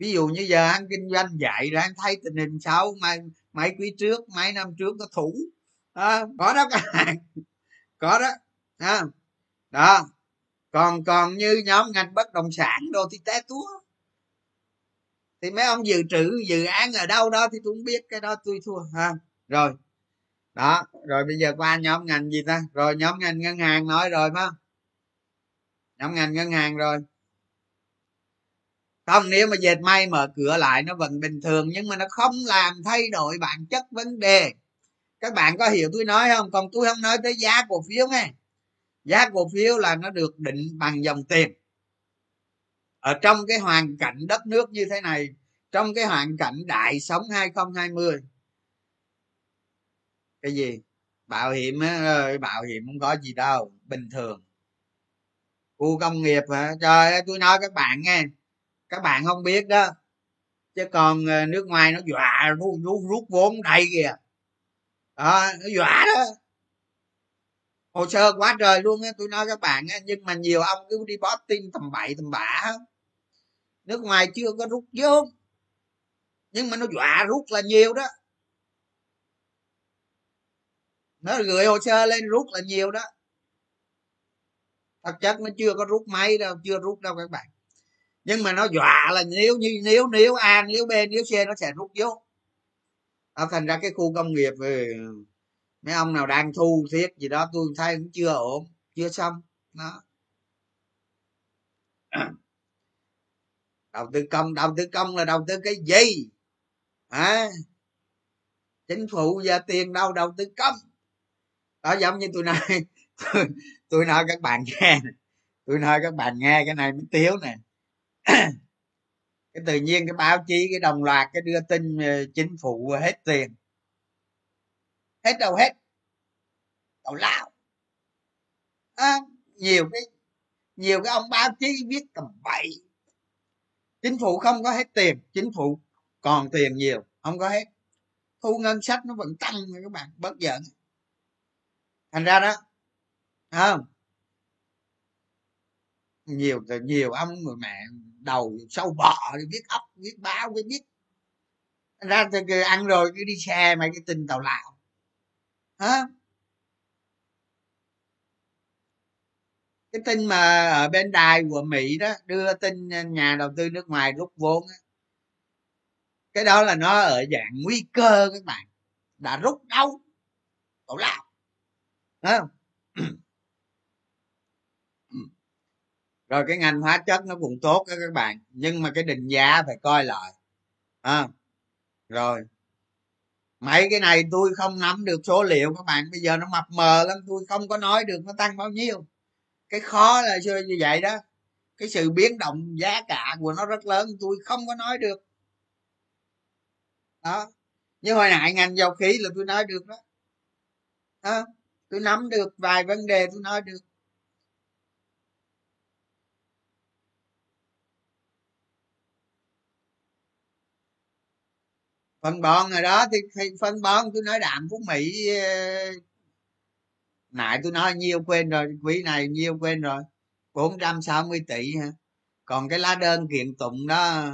ví dụ như giờ anh kinh doanh dạy ra anh thấy tình hình sau mấy mấy quý trước mấy năm trước có thủ. À, có đó các bạn. Có đó. À, đó. Còn còn như nhóm ngành bất động sản đồ thì té túa. Thì mấy ông dự trữ dự án ở đâu đó thì tôi không biết cái đó tôi thua ha. Rồi. Đó rồi bây giờ qua nhóm ngành gì ta? Rồi nhóm ngành ngân hàng nói rồi phải không? Nhóm ngành ngân hàng rồi không? Nếu mà dệt may mở cửa lại nó vẫn bình thường, nhưng mà nó không làm thay đổi bản chất vấn đề. Các bạn có hiểu tôi nói không? Còn tôi không nói tới giá cổ phiếu nghe. Giá cổ phiếu là nó được định bằng dòng tiền. Ở trong cái hoàn cảnh đất nước như thế này, trong cái hoàn cảnh đại sống 2020 cái gì? Bảo hiểm ơi, bảo hiểm không có gì đâu, bình thường. Khu công nghiệp hả? Trời ơi, tôi nói các bạn nghe các bạn không biết đó. Chứ còn ờ, nước ngoài nó dọa rút, rút, rút vốn đầy kìa. Đó, nó dọa đó. Hồ sơ quá trời luôn á. Tôi nói các bạn á nhưng mà nhiều ông cứ đi bó tin tầm bậy tầm bạ nước ngoài chưa có rút vốn. Nhưng mà nó dọa rút là nhiều đó. Nó gửi hồ sơ lên rút là nhiều đó. Thật chất nó chưa có rút máy đâu chưa rút đâu các bạn nhưng mà nó dọa là nếu như nếu nếu a nếu b nếu c nó sẽ rút vô đó, thành ra cái khu công nghiệp mấy ông nào đang thu thiết gì đó tôi thấy cũng chưa ổn chưa xong. Đó. Đầu tư công đầu tư công là đầu tư cái gì? À, chính phủ và tiền đâu đầu tư công? Đó giống như tôi nói tôi, tôi nói các bạn nghe tôi nói các bạn nghe cái này mới tiếu nè. cái tự nhiên cái báo chí cái đồng loạt cái đưa tin ờ, chính phủ hết tiền. Hết đâu hết? Tàu lao. À, nhiều cái nhiều cái ông báo chí viết tầm bậy. Chính phủ không có hết tiền chính phủ còn tiền nhiều không có hết. Thu ngân sách nó vẫn tăng các bạn bất giận. Thành ra đó không? Nhiều nhiều ông người mẹ đầu sâu bọ đi biết ốc biết báo biết biết. Ra từ ăn rồi cứ đi xe mày cái tin tàu lạo hả? Cái tin mà ở bên đài của mỹ đó đưa tin nhà đầu tư nước ngoài rút vốn đó. cái đó là nó ở dạng nguy cơ các bạn đã rút đâu? Tàu lạo, hả? rồi cái ngành hóa chất nó cũng tốt đó các bạn. Nhưng mà cái định giá phải coi lại. À, rồi. Mấy cái này tôi không nắm được số liệu các bạn. Bây giờ nó mập mờ lắm. Tôi không có nói được nó tăng bao nhiêu. Cái khó là như vậy đó. Cái sự biến động giá cả của nó rất lớn. Tôi không có nói được. Đó. Như hồi nãy ngành dầu khí là tôi nói được đó, đó tôi nắm được vài vấn đề tôi nói được. Phân bón rồi đó thì, thì phân bón tôi nói đạm phú mỹ ờ, nãy tôi nói nhiêu quên rồi quý này nhiêu quên rồi 460 tỷ hả? Còn cái lá đơn kiện tụng đó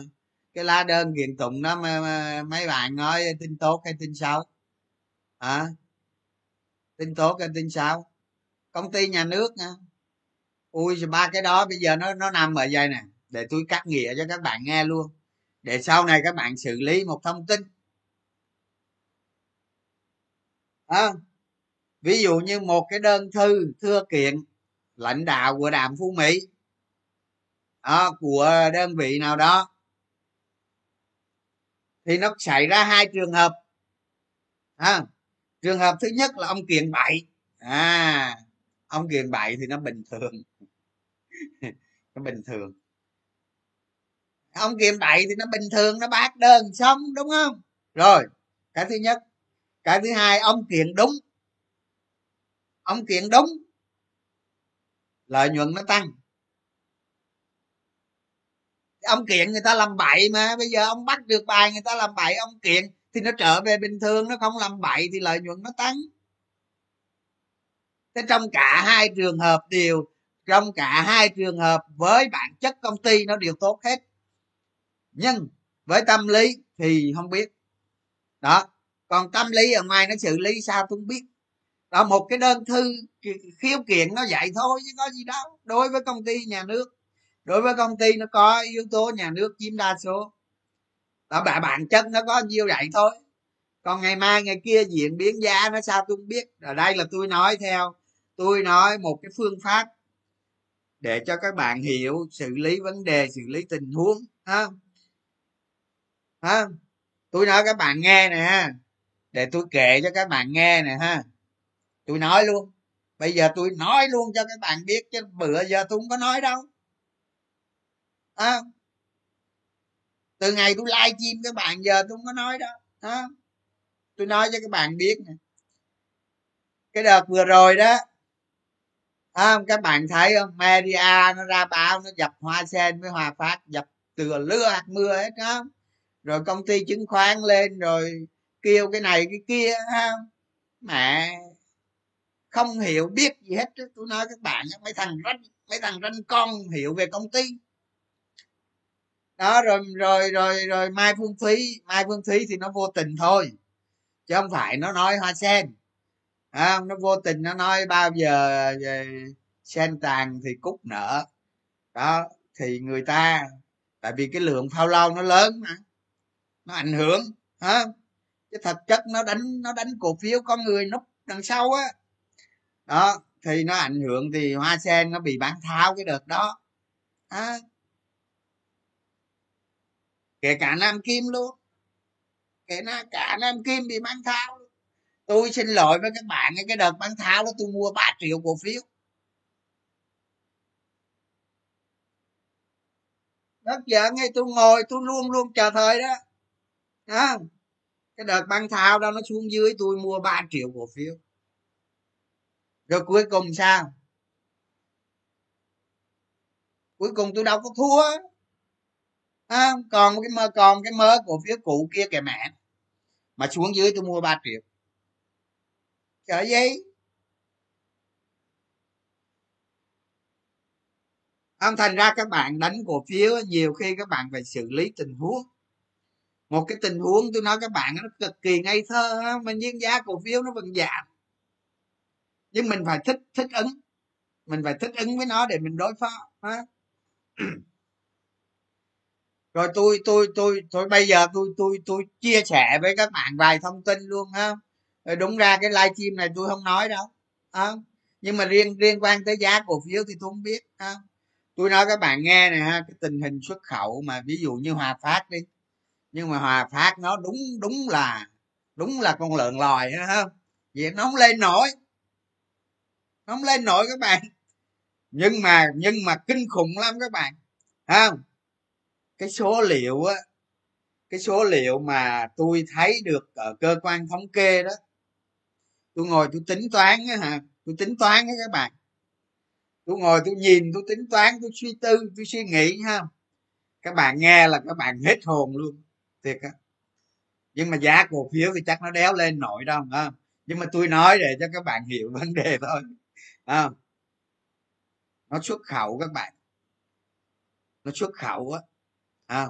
cái lá đơn kiện tụng đó mà, mà, mấy bạn nói tin tốt hay tin xấu? Hả? À? tin tốt hay tin xấu? Công ty nhà nước nha ui ba cái đó bây giờ nó nó nằm ở đây nè để tôi cắt nghĩa cho các bạn nghe luôn. Để sau này các bạn xử lý một thông tin. À, ví dụ như một cái đơn thư thưa kiện lãnh đạo của đàm phú mỹ à, của đơn vị nào đó thì nó xảy ra hai trường hợp. À, trường hợp thứ nhất là ông kiện bậy. À ông kiện bậy thì nó bình thường. Nó bình thường. Ông kiện bậy thì nó bình thường nó bác đơn xong đúng không? Rồi cái thứ nhất cái thứ hai, ông kiện đúng. Ông kiện đúng, lợi nhuận nó tăng. Ông kiện người ta làm bậy mà, bây giờ ông bắt được bài người ta làm bậy, ông kiện thì nó trở về bình thường, nó không làm bậy thì lợi nhuận nó tăng. Thế trong cả hai trường hợp đều, trong cả hai trường hợp với bản chất công ty nó đều tốt hết. Nhưng với tâm lý thì không biết. Đó còn tâm lý ở ngoài nó xử lý sao tôi không biết. Đó, một cái đơn thư khiếu kiện nó vậy thôi chứ có gì đâu. Đối với công ty nhà nước. Đối với công ty nó có yếu tố nhà nước chiếm đa số. Đó, bà, bản chất nó có nhiêu vậy thôi. Còn ngày mai, ngày kia diễn biến giá nó sao tôi không biết. Ở đây là tôi nói theo. Tôi nói một cái phương pháp để cho các bạn hiểu xử lý vấn đề, xử lý tình huống, ha. Ha. Tôi nói các bạn nghe nè để tôi kể cho các bạn nghe nè ha. Tôi nói luôn. Bây giờ tôi nói luôn cho các bạn biết chứ bữa giờ tôi không có nói đâu. À, từ ngày tôi live stream các bạn giờ tôi không có nói đó. à, tôi nói cho các bạn biết nè. Cái đợt vừa rồi đó à, các bạn thấy không? Media nó ra báo nó dập hoa sen với hòa phát dập từ lưa hạt mưa hết đó rồi công ty chứng khoán lên rồi kêu cái này cái kia ha? Mẹ không hiểu biết gì hết tôi nói các bạn mấy thằng ranh mấy thằng ranh con hiểu về công ty. Đó rồi rồi rồi rồi mai phương thúy mai phương thúy thì nó vô tình thôi chứ không phải nó nói hoa sen. À, nó vô tình nó nói bao giờ ờ, sen tàn thì cúc nở đó thì người ta tại vì cái lượng phao lâu nó lớn mà nó ảnh hưởng hả? Chứ thật chất nó đánh nó đánh cổ phiếu con người núp đằng sau á. Đó thì nó ảnh hưởng thì hoa sen nó bị bán tháo cái đợt đó. À. kể cả nam kim luôn. Kể cả nam kim bị bán tháo tôi xin lỗi với các bạn cái đợt bán tháo đó tôi mua 3 triệu cổ phiếu. Đất giờ ngay tôi ngồi tôi luôn luôn chờ thời đó. À, cái đợt băng thao đó nó xuống dưới tôi mua 3 triệu cổ phiếu. Rồi cuối cùng sao? Cuối cùng tôi đâu có thua. À, còn cái mơ còn cái mơ cổ phiếu cũ kia kìa mẹ. Mà xuống dưới tôi mua 3 triệu. Chở gì? Ông thành ra các bạn đánh cổ phiếu nhiều khi các bạn phải xử lý tình huống một cái tình huống tôi nói các bạn nó cực kỳ ngây thơ mà nhưng giá cổ phiếu nó vẫn giảm. Nhưng mình phải thích thích ứng. Mình phải thích ứng với nó để mình đối phó, ha. Rồi tôi tôi tôi tôi bây giờ tôi tôi tôi chia sẻ với các bạn vài thông tin luôn, ha. Rồi đúng ra cái livestream này tôi không nói đâu, ha. Nhưng mà riêng liên quan tới giá cổ phiếu thì tôi không biết, ha. Tôi nói các bạn nghe này ha, cái tình hình xuất khẩu mà ví dụ như hòa phát đi nhưng mà hòa phát nó đúng đúng là đúng là con lợn lòi đó không? Vậy nó không lên nổi. Nó không lên nổi các bạn. Nhưng mà nhưng mà kinh khủng lắm các bạn. Không? Cái số liệu á, cái số liệu mà tôi thấy được ở cơ quan thống kê đó, tôi ngồi tôi tính toán á hả? Tôi tính toán á các bạn. Tôi ngồi tôi nhìn, tôi tính toán, tôi suy tư, tôi suy nghĩ ha các bạn nghe là các bạn hết hồn luôn thiệt á. Nhưng mà giá cổ phiếu thì chắc nó đéo lên nổi đâu à. nhưng mà tôi nói để cho các bạn hiểu vấn đề thôi à, nó xuất khẩu các bạn. Nó xuất khẩu á à,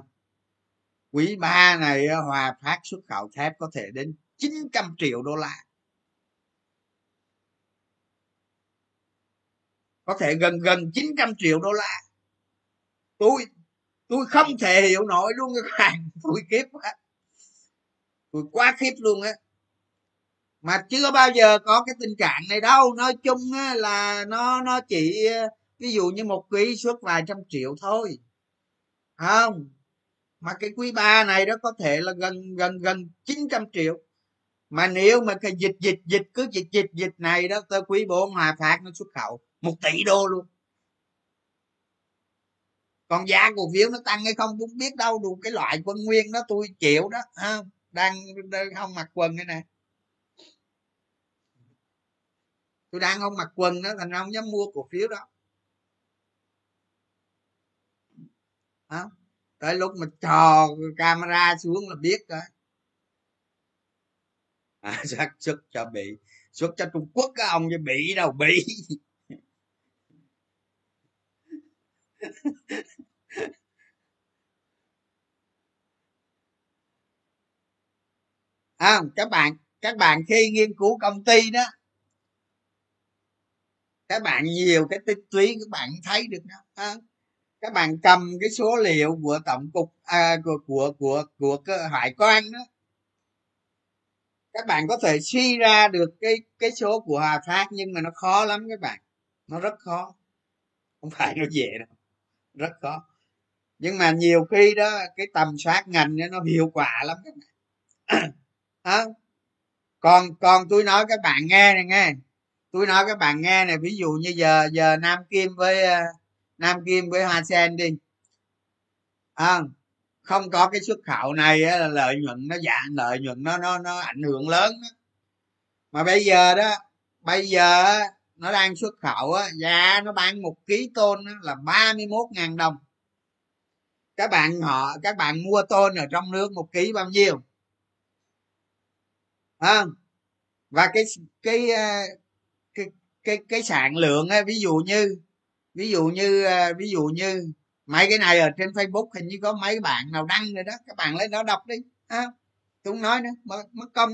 quý ba này hòa phát xuất khẩu thép có thể đến 900 triệu đô la. Có thể gần gần 900 triệu đô la. Tôi tôi không thể hiểu nổi luôn các bạn tôi kiếp quá tôi quá khiếp luôn á. Mà chưa bao giờ có cái tình trạng này đâu. Nói chung á, là nó nó chỉ ví dụ như một quý xuất vài trăm triệu thôi. Không. Mà cái quý ba này đó có thể là gần gần gần 900 triệu. Mà nếu mà cái dịch dịch dịch cứ dịch dịch dịch này đó tới quý bốn hòa phát nó xuất khẩu một tỷ đô luôn còn giá cổ phiếu nó tăng hay không cũng biết đâu đủ cái loại quân nguyên đó tôi chịu đó ha đang, đang không mặc quần cái này tôi đang không mặc quần đó thành ra không dám mua cổ phiếu đó. Hả? Tới lúc mà trò camera xuống là biết rồi. À, xác xuất cho bị xuất cho trung quốc á ông cho bị đâu bị à, các bạn các bạn khi nghiên cứu công ty đó các bạn nhiều cái tích túy các bạn thấy được đó à, các bạn cầm cái số liệu của tổng cục à, của của của của, của hải quan đó các bạn có thể suy ra được cái cái số của hòa phát nhưng mà nó khó lắm các bạn nó rất khó không phải nó dễ đâu rất khó. Nhưng mà nhiều khi đó cái tầm soát ngành nó hiệu quả lắm các bạn. À, còn còn tôi nói các bạn nghe này nghe. Tôi nói các bạn nghe này ví dụ như giờ giờ nam kim với ờ, nam kim với hoa sen đi. À, không có cái xuất khẩu này là lợi nhuận nó giảm lợi nhuận nó nó nó ảnh hưởng lớn đó. mà bây giờ đó bây giờ nó đang xuất khẩu á, giá nó bán một ký tôn á, là 31 ngàn đồng. Các bạn họ các bạn mua tôn ở trong nước một ký bao nhiêu? À, và cái cái ờ, cái cái cái sản lượng á, ví dụ như ví dụ như ờ, ví dụ như mấy cái này ở trên facebook hình như có mấy bạn nào đăng rồi đó các bạn lấy đó đọc đi à, tôi không nói nữa mất, mất công.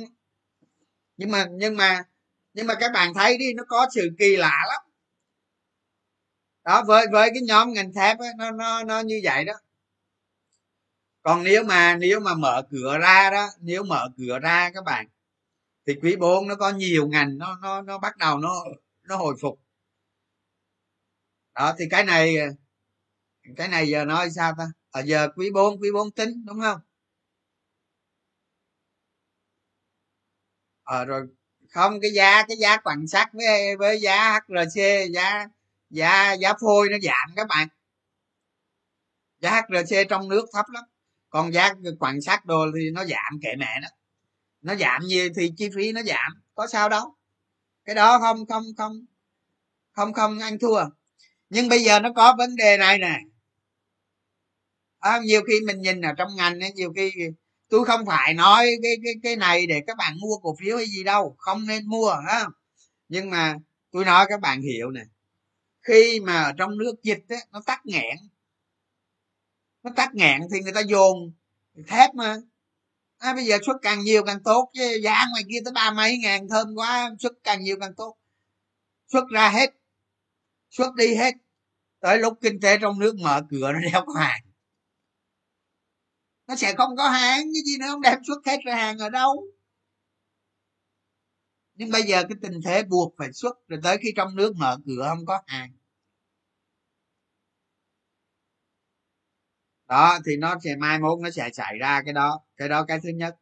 Nhưng mà nhưng mà nhưng mà các bạn thấy đi nó có sự kỳ lạ lắm. Đó với với cái nhóm ngành thép ấy, nó nó nó như vậy đó. Còn nếu mà nếu mà mở cửa ra đó nếu mở cửa ra các bạn thì quý 4 nó có nhiều ngành nó nó nó bắt đầu nó nó hồi phục. Đó thì cái này cái này giờ nói sao ta? Ở à, giờ quý 4 quý 4 tính đúng không? Ờ à, rồi không cái giá cái giá quặng sắt với với giá HRC giá giá giá phôi nó giảm các bạn. Giá HRC trong nước thấp lắm. Còn giá quặng sắt đồ thì nó giảm kệ mẹ đó. Nó giảm nhiều thì chi phí nó giảm. Có sao đâu. Cái đó không không không không không ăn thua. Nhưng bây giờ nó có vấn đề này nè. À, nhiều khi mình nhìn ở trong ngành ấy, nhiều khi tôi không phải nói cái cái cái này để các bạn mua cổ phiếu hay gì đâu không nên mua ha nhưng mà tôi nói các bạn hiểu nè. Khi mà ở trong nước dịch á, nó tắt nghẽn. Nó tắt nghẽn thì người ta dồn thép mà. À, bây giờ xuất càng nhiều càng tốt chứ giá ngoài kia tới ba mấy ngàn thơm quá xuất càng nhiều càng tốt. Xuất ra hết. Xuất đi hết. Tới lúc kinh tế trong nước mở cửa nó đeo có hàng nó sẽ không có hàng, cái gì nữa, không đem xuất hết ra hàng ở đâu. Nhưng bây giờ cái tình thế buộc phải xuất, rồi tới khi trong nước mở cửa không có hàng. Đó, thì nó sẽ, mai mốt nó sẽ xảy ra cái đó cái đó cái thứ nhất.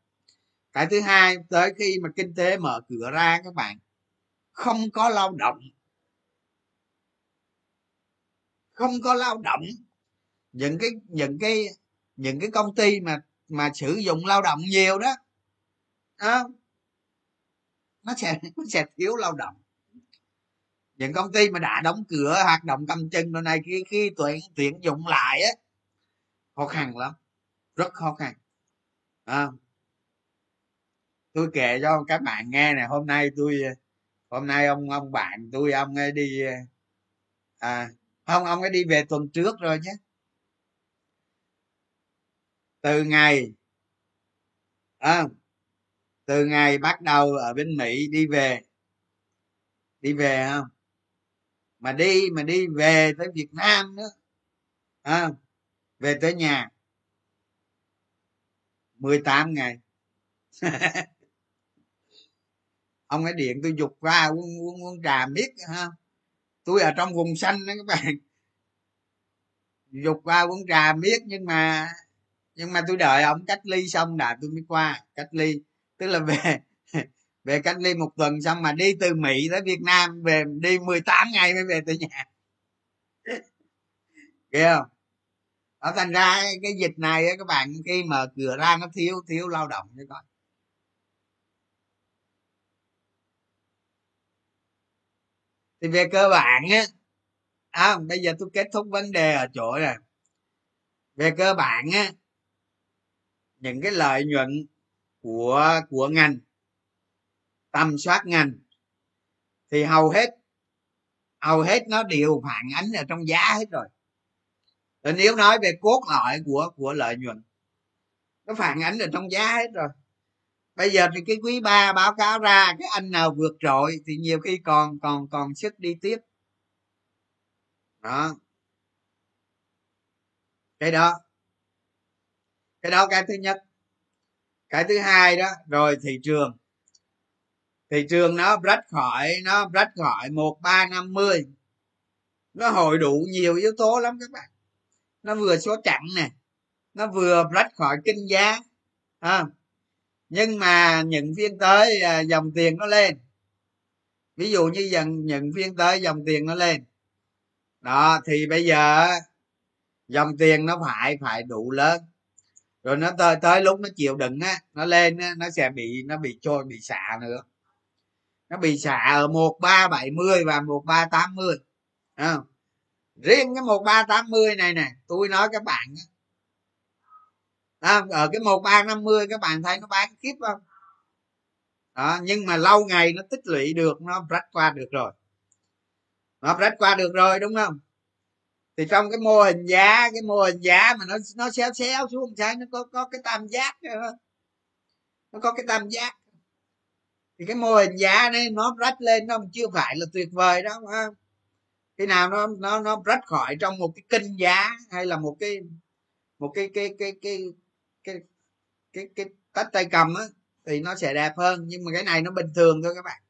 Cái thứ hai, tới khi mà kinh tế mở cửa ra các bạn, không có lao động. Không có lao động. Những cái những cái những cái công ty mà mà sử dụng lao động nhiều đó à, nó sẽ nó sẽ thiếu lao động. Những công ty mà đã đóng cửa hoạt động cầm chân đồ này khi khi tuyển tuyển dụng lại á khó khăn lắm rất khó khăn. À, tôi kể cho các bạn nghe này hôm nay tôi hôm nay ông ông bạn tôi ông ấy đi à không ông ấy đi về tuần trước rồi chứ từ ngày à, từ ngày bắt đầu ở bên mỹ đi về đi về không mà đi mà đi về tới việt nam nữa à, về tới nhà. 18 ngày. Ông ấy điện tôi dục ra uống uống uống trà miết ha. Tôi ở trong vùng xanh đó các bạn. Dục ra uống trà miết nhưng mà nhưng mà tôi đợi ông cách ly xong đã tôi mới qua cách ly. Tức là về về cách ly một tuần xong mà đi từ mỹ tới việt nam về đi 18 ngày mới về tới nhà. Kìa không? Ở thành ra cái dịch này các bạn khi mở cửa ra nó thiếu thiếu lao động cho con thì về cơ bản á à, bây giờ tôi kết thúc vấn đề ở chỗ này. Về cơ bản á những cái lợi nhuận của của ngành, tầm soát ngành, thì hầu hết hầu hết nó đều phản ánh ở trong giá hết rồi. Rồi nếu nói về cốt lõi của của lợi nhuận, nó phản ánh ở trong giá hết rồi. Bây giờ thì cái quý ba báo cáo ra, cái anh nào vượt trội thì nhiều khi còn còn còn sức đi tiếp. Đó. Cái đó cái đó cái thứ nhất. Cái thứ hai đó rồi thị trường. Thị trường nó rách khỏi nó rách khỏi một ba năm mươi. Nó hội đủ nhiều yếu tố lắm các bạn. Nó vừa số chặn nè nó vừa rách khỏi kinh giá à, nhưng mà những phiên tới à, dòng tiền nó lên. Ví dụ như dần những phiên tới dòng tiền nó lên. Đó thì bây giờ dòng tiền nó phải phải đủ lớn rồi nó tới tới lúc nó chịu đựng á nó lên á nó sẽ bị nó bị trôi bị xả nữa. Nó bị xả ở một ba bảy mươi và một ba tám mươi. Riêng cái một ba tám mươi này nè tôi nói các bạn à, ở cái một ba năm mươi các bạn thấy nó bán kiếp không? Đó, nhưng mà lâu ngày nó tích lũy được nó rách qua được rồi. Nó rách qua được rồi đúng không? Thì trong cái mô hình giá, cái mô hình giá mà nó nó xéo xéo xuống trái nó có có cái tam giác nó có cái tam giác. Thì cái mô hình giá này nó rách lên nó chưa phải là tuyệt vời đâu ha khi nào nó nó nó rách khỏi trong một cái kinh giá hay là một cái một cái cái cái cái cái cái cái tách tay cầm á, thì nó sẽ đẹp hơn. Nhưng mà cái này nó bình thường thôi các bạn.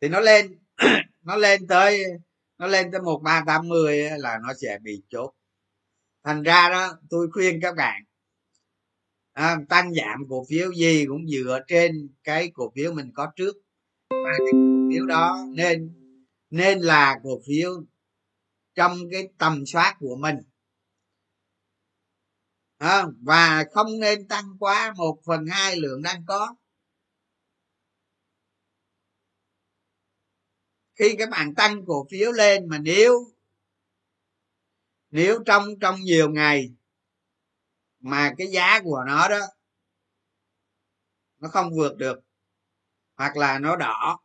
Thì nó lên nó lên tới nó lên tới một ba tám mươi là nó sẽ bị chốt. Thành ra đó tôi khuyên các bạn à, tăng giảm cổ phiếu gì cũng dựa trên cái cổ phiếu mình có trước. Và cái cổ phiếu đó nên nên là cổ phiếu trong cái tầm soát của mình. À, và không nên tăng quá một phần hai lượng đang có. Khi các bạn tăng cổ phiếu lên mà nếu nếu trong trong nhiều ngày mà cái giá của nó đó nó không vượt được hoặc là nó đỏ,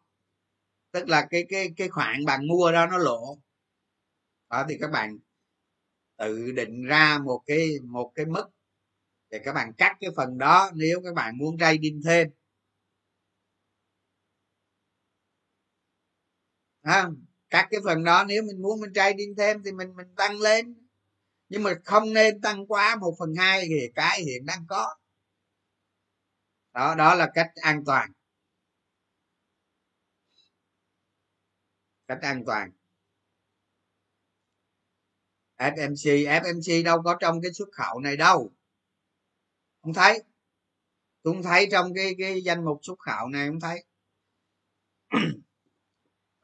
tức là cái cái cái khoản bạn mua đó nó lộ đó thì các bạn tự định ra một cái một cái mức để các bạn cắt cái phần đó nếu các bạn muốn trading thêm. À, các cái phần đó nếu mình muốn mình trading thêm thì mình mình tăng lên. Nhưng mà không nên tăng quá một phần hai thì cái hiện đang có. Đó đó là cách an toàn. Cách an toàn. FMC FMC đâu có trong cái xuất khẩu này đâu. Không thấy. Tôi không thấy trong cái cái danh mục xuất khẩu này không thấy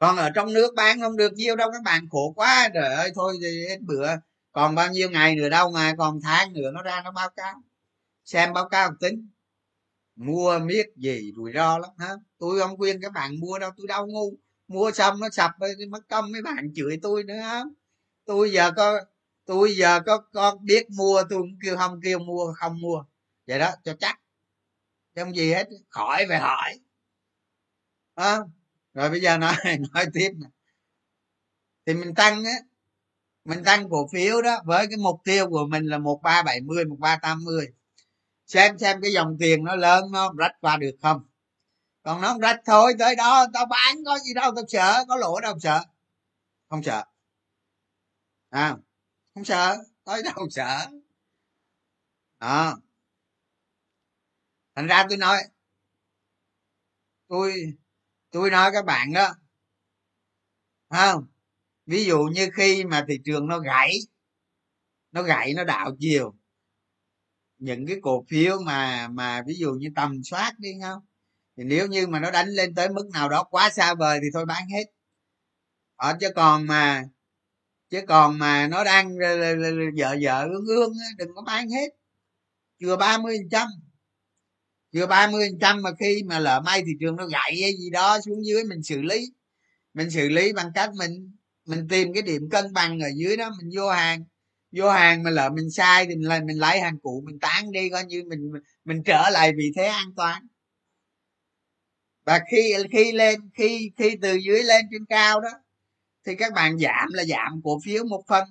còn ở trong nước bán không được nhiêu đâu các bạn khổ quá trời ơi thôi thì hết bữa. Còn bao nhiêu ngày nữa đâu mà còn tháng nữa nó ra nó báo cáo. Xem báo cáo tính mua miết gì rủi ro lắm hả? Tôi không khuyên các bạn mua đâu tôi đâu ngu. Mua xong nó sập mất công mấy bạn chửi tôi nữa. Hả tôi giờ có tôi giờ có có biết mua tôi cũng kêu không kêu mua không mua. Vậy đó cho chắc. Không gì hết khỏi phải hỏi. À, rồi bây giờ nói nói tiếp nè. Thì mình tăng á, mình tăng cổ phiếu đó với cái mục tiêu của mình là một ba bảy mươi, một ba tám mươi. Xem xem cái dòng tiền nó lớn, nó rách qua được không? Còn nó rách thôi, tới đó tao bán có gì đâu, tao sợ, có lỗ đâu sợ. Không sợ. À không sợ, tới đâu sợ. Đó. Thành ra tôi nói, tôi tôi nói các bạn đó không? Ví dụ như khi mà thị trường nó gãy nó gãy, nó đạo chiều, những cái cổ phiếu mà mà ví dụ như tầm soát đi không? Thì nếu như mà nó đánh lên tới mức nào đó quá xa vời thì thôi bán hết. Ở chứ còn mà, chứ còn mà nó đang vợ vợ ương ương đừng có bán hết. Chưa ba mươi phần trăm chưa ba mươi phần trăm mà khi mà lỡ may thị trường nó gãy hay gì đó xuống dưới mình xử lý. Mình xử lý bằng cách mình mình tìm cái điểm cân bằng ở dưới đó, mình vô hàng. Vô hàng mà lỡ mình sai thì mình mình lấy hàng cũ, mình tán đi, coi như mình mình trở lại vị thế an toàn. Và khi khi lên, khi khi từ dưới lên trên cao đó, thì các bạn giảm là giảm cổ phiếu một phần.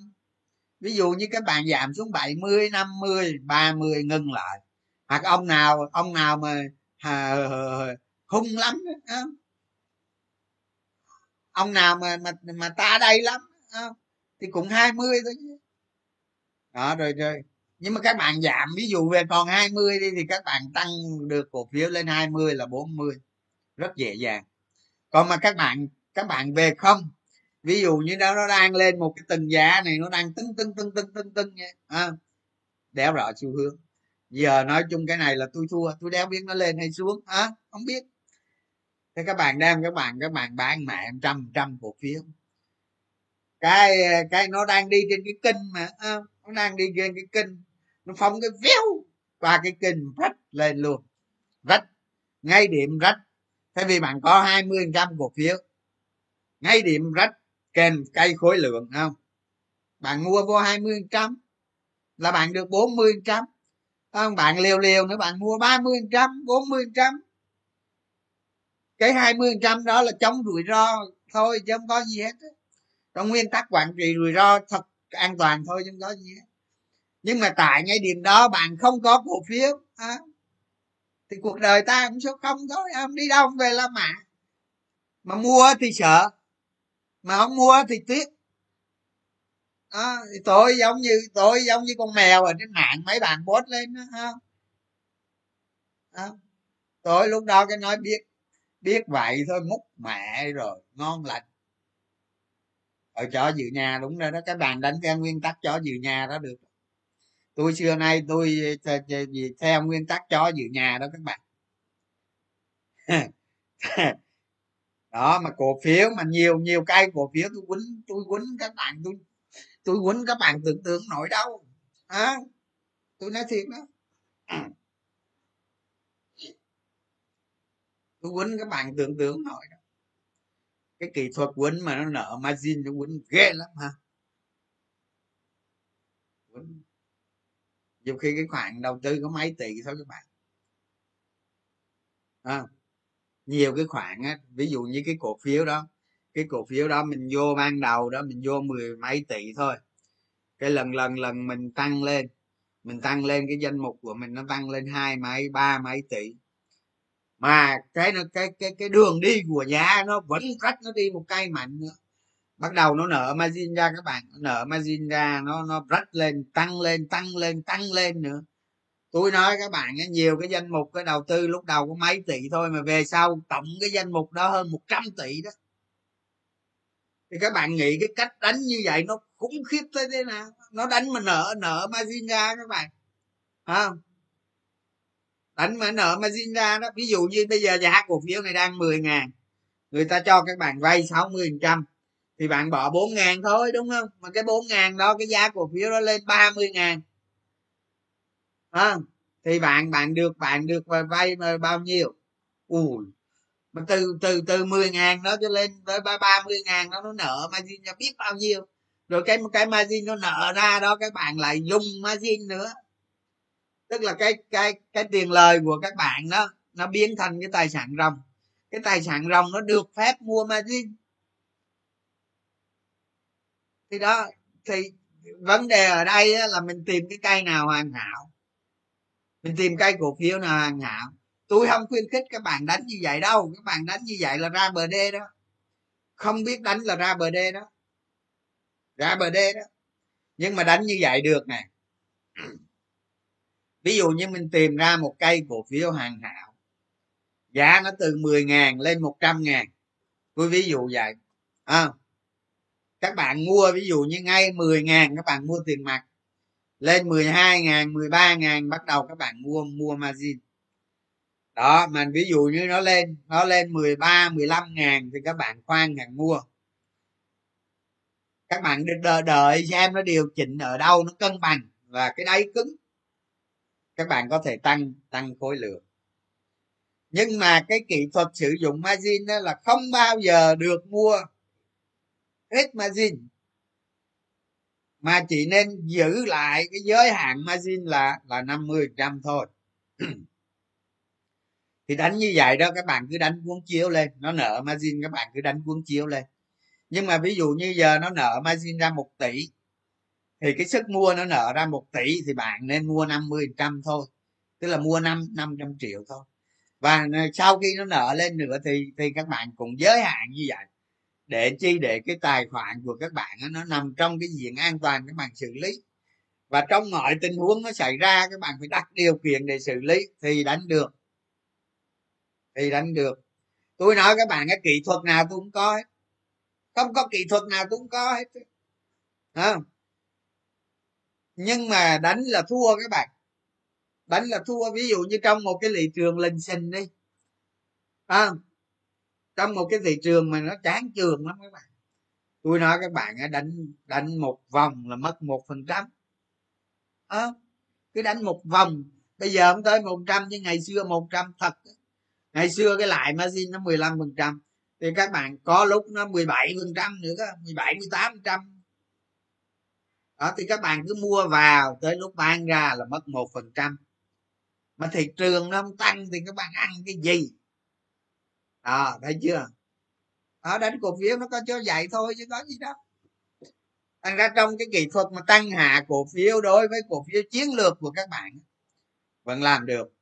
Ví dụ như các bạn giảm xuống 70 50 30 ngừng lại hoặc ông nào ông nào mà à, hung lắm đó, ông nào mà mà mà ta đây lắm đó, thì cũng 20 thôi đó rồi rồi. Nhưng mà các bạn giảm ví dụ về còn 20 đi thì các bạn tăng được cổ phiếu lên 20 là 40 rất dễ dàng. Còn mà các bạn các bạn về không ví dụ như đó nó đang lên một cái từng giá này nó đang tưng tưng tưng tưng tưng tưng vậy à, đéo rõ xu hướng giờ nói chung cái này là tôi thua tôi đéo biết nó lên hay xuống à, không biết. Thế các bạn đem các bạn các bạn bán mẹ trăm trăm cổ phiếu. Cái cái nó đang đi trên cái kênh mà à, nó đang đi trên cái kênh nó phóng cái véo qua cái kênh rách lên luôn. Rách ngay điểm rách. Thế vì bạn có 20 trăm cổ phiếu. Ngay điểm rách kèm cây khối lượng không? Bạn mua vô 20 trăm là bạn được 40 trăm không? Bạn liều liều nữa bạn mua 30 trăm 40 trăm. Cái 20 trăm đó là chống rủi ro thôi chứ không có gì hết trong nguyên tắc quản trị rủi ro thật an toàn thôi chứ không có gì hết. Nhưng mà tại ngay điểm đó bạn không có cổ phiếu à, thì cuộc đời ta cũng số không thôi không? Đi đâu không về la mã. Mà mua thì sợ. Mà không mua thì tiếc à, tôi giống như tôi giống như con mèo ở trên mạng mấy bạn post lên đó ha à, tôi lúc đó cái nói biết biết vậy thôi múc mẹ rồi ngon lành. Ở chó dự nhà đúng rồi đó cái bàn đánh theo nguyên tắc chó dự nhà đó được. Tôi xưa nay tôi ờ, ờ, theo nguyên tắc chó dự nhà đó các bạn. Đó mà cổ phiếu mà nhiều nhiều cây cổ phiếu tôi quýnh tôi quýnh các bạn tôi tôi quýnh các bạn tưởng tượng nổi đâu. À, tôi nói thiệt đó. Tôi quýnh các bạn tưởng tượng nổi đó. Cái kỹ thuật quýnh mà nó nợ margin nó quýnh ghê lắm ha. Quýnh dù khi cái khoản đầu tư có mấy tỷ thôi các bạn. À, nhiều cái khoản á ví dụ như cái cổ phiếu đó cái cổ phiếu đó mình vô ban đầu đó mình vô mười mấy tỷ thôi. Cái lần lần lần mình tăng lên, mình tăng lên cái danh mục của mình nó tăng lên hai mấy, ba mấy tỷ. Mà cái nó, cái cái cái đường đi của giá nó vẫn cách nó đi một cây mạnh nữa. Bắt đầu nó nở margin ra các bạn, nở margin ra nó nó rách lên, tăng lên tăng lên tăng lên nữa. Tôi nói các bạn nhiều cái danh mục cái đầu tư lúc đầu có mấy tỷ thôi mà về sau tổng cái danh mục đó hơn 100 tỷ đó thì các bạn nghĩ cái cách đánh như vậy nó khủng khiếp tới thế nào? Nó đánh mà nợ nợ margin ra các bạn. Không? Đánh mà nợ margin ra đó. Ví dụ như bây giờ giá cổ phiếu này đang 10 ngàn. Người ta cho các bạn vay 60 trăm. Thì bạn bỏ 4 ngàn thôi đúng không? Mà cái 4 ngàn đó cái giá cổ phiếu đó lên 30 ngàn. À, thì bạn bạn được bạn được vay bao nhiêu? Ui mà từ từ từ 10 ngàn nó cho lên tới ba ba mươi ngàn nó nó nợ margin cho biết bao nhiêu. Rồi cái cái margin nó nợ ra đó, các bạn lại dùng margin nữa. Tức là cái cái cái tiền lời của các bạn đó, nó biến thành cái tài sản ròng. Cái tài sản ròng nó được phép mua margin. Thì đó, thì vấn đề ở đây là mình tìm cái cây nào hoàn hảo. Mình tìm cây cổ phiếu nào hoàn hảo tôi không khuyến khích các bạn đánh như vậy đâu. Các bạn đánh như vậy là ra bờ đê đó. Không biết đánh là ra bờ đê đó. Ra bờ đê đó. Nhưng mà đánh như vậy được nè. Ví dụ như mình tìm ra một cây cổ phiếu hoàn hảo. Giá nó từ 10 ngàn lên 100 ngàn. Tôi ví dụ vậy. À, các bạn mua ví dụ như ngay 10 ngàn các bạn mua tiền mặt. Lên 12 ngàn 13 ngàn bắt đầu các bạn mua mua margin đó mà ví dụ như nó lên nó lên 13 15 ngàn thì các bạn khoan ngàn mua. Các bạn đợi, đợi xem nó điều chỉnh ở đâu nó cân bằng và cái đáy cứng. Các bạn có thể tăng tăng khối lượng. Nhưng mà cái kỹ thuật sử dụng margin đó là không bao giờ được mua hết margin. Mà chỉ nên giữ lại cái giới hạn margin là là 50 trăm thôi. thì đánh như vậy đó, các bạn cứ đánh cuốn chiếu lên, nó nợ margin, các bạn cứ đánh cuốn chiếu lên. Nhưng mà ví dụ như giờ nó nợ margin ra một tỷ, thì cái sức mua nó nợ ra một tỷ thì bạn nên mua 50 trăm thôi, tức là mua năm năm trăm triệu thôi. Và sau khi nó nợ lên nữa thì thì các bạn cũng giới hạn như vậy, để chi để cái tài khoản của các bạn nó nằm trong cái diện an toàn các bạn xử lý. Và trong mọi tình huống nó xảy ra, các bạn phải đặt điều kiện để xử lý thì đánh được thì đánh được. Tôi nói các bạn cái kỹ thuật nào tôi cũng có hết. Không có kỹ thuật nào tôi cũng có hết. Không? Nhưng mà đánh là thua các bạn. Đánh là thua. Ví dụ như trong một cái thị trường lình xình đi. À, trong một cái thị trường mà nó chán trường lắm các bạn. Tôi nói các bạn đánh đánh một vòng là mất một phần trăm. À, cứ đánh một vòng bây giờ không tới một trăm như ngày xưa một trăm thật ngày xưa cái lại margin nó 15 phần trăm, thì các bạn có lúc nó 17 phần trăm nữa 17 18 phần trăm. Đó, thì các bạn cứ mua vào, tới lúc bán ra là mất một phần trăm. Mà thị trường nó không tăng thì các bạn ăn cái gì? Đó, thấy chưa? Đó, đánh cổ phiếu nó có cho vậy thôi chứ có gì đâu. Thành ra trong cái kỹ thuật mà tăng hạ cổ phiếu đối với cổ phiếu chiến lược của các bạn vẫn làm được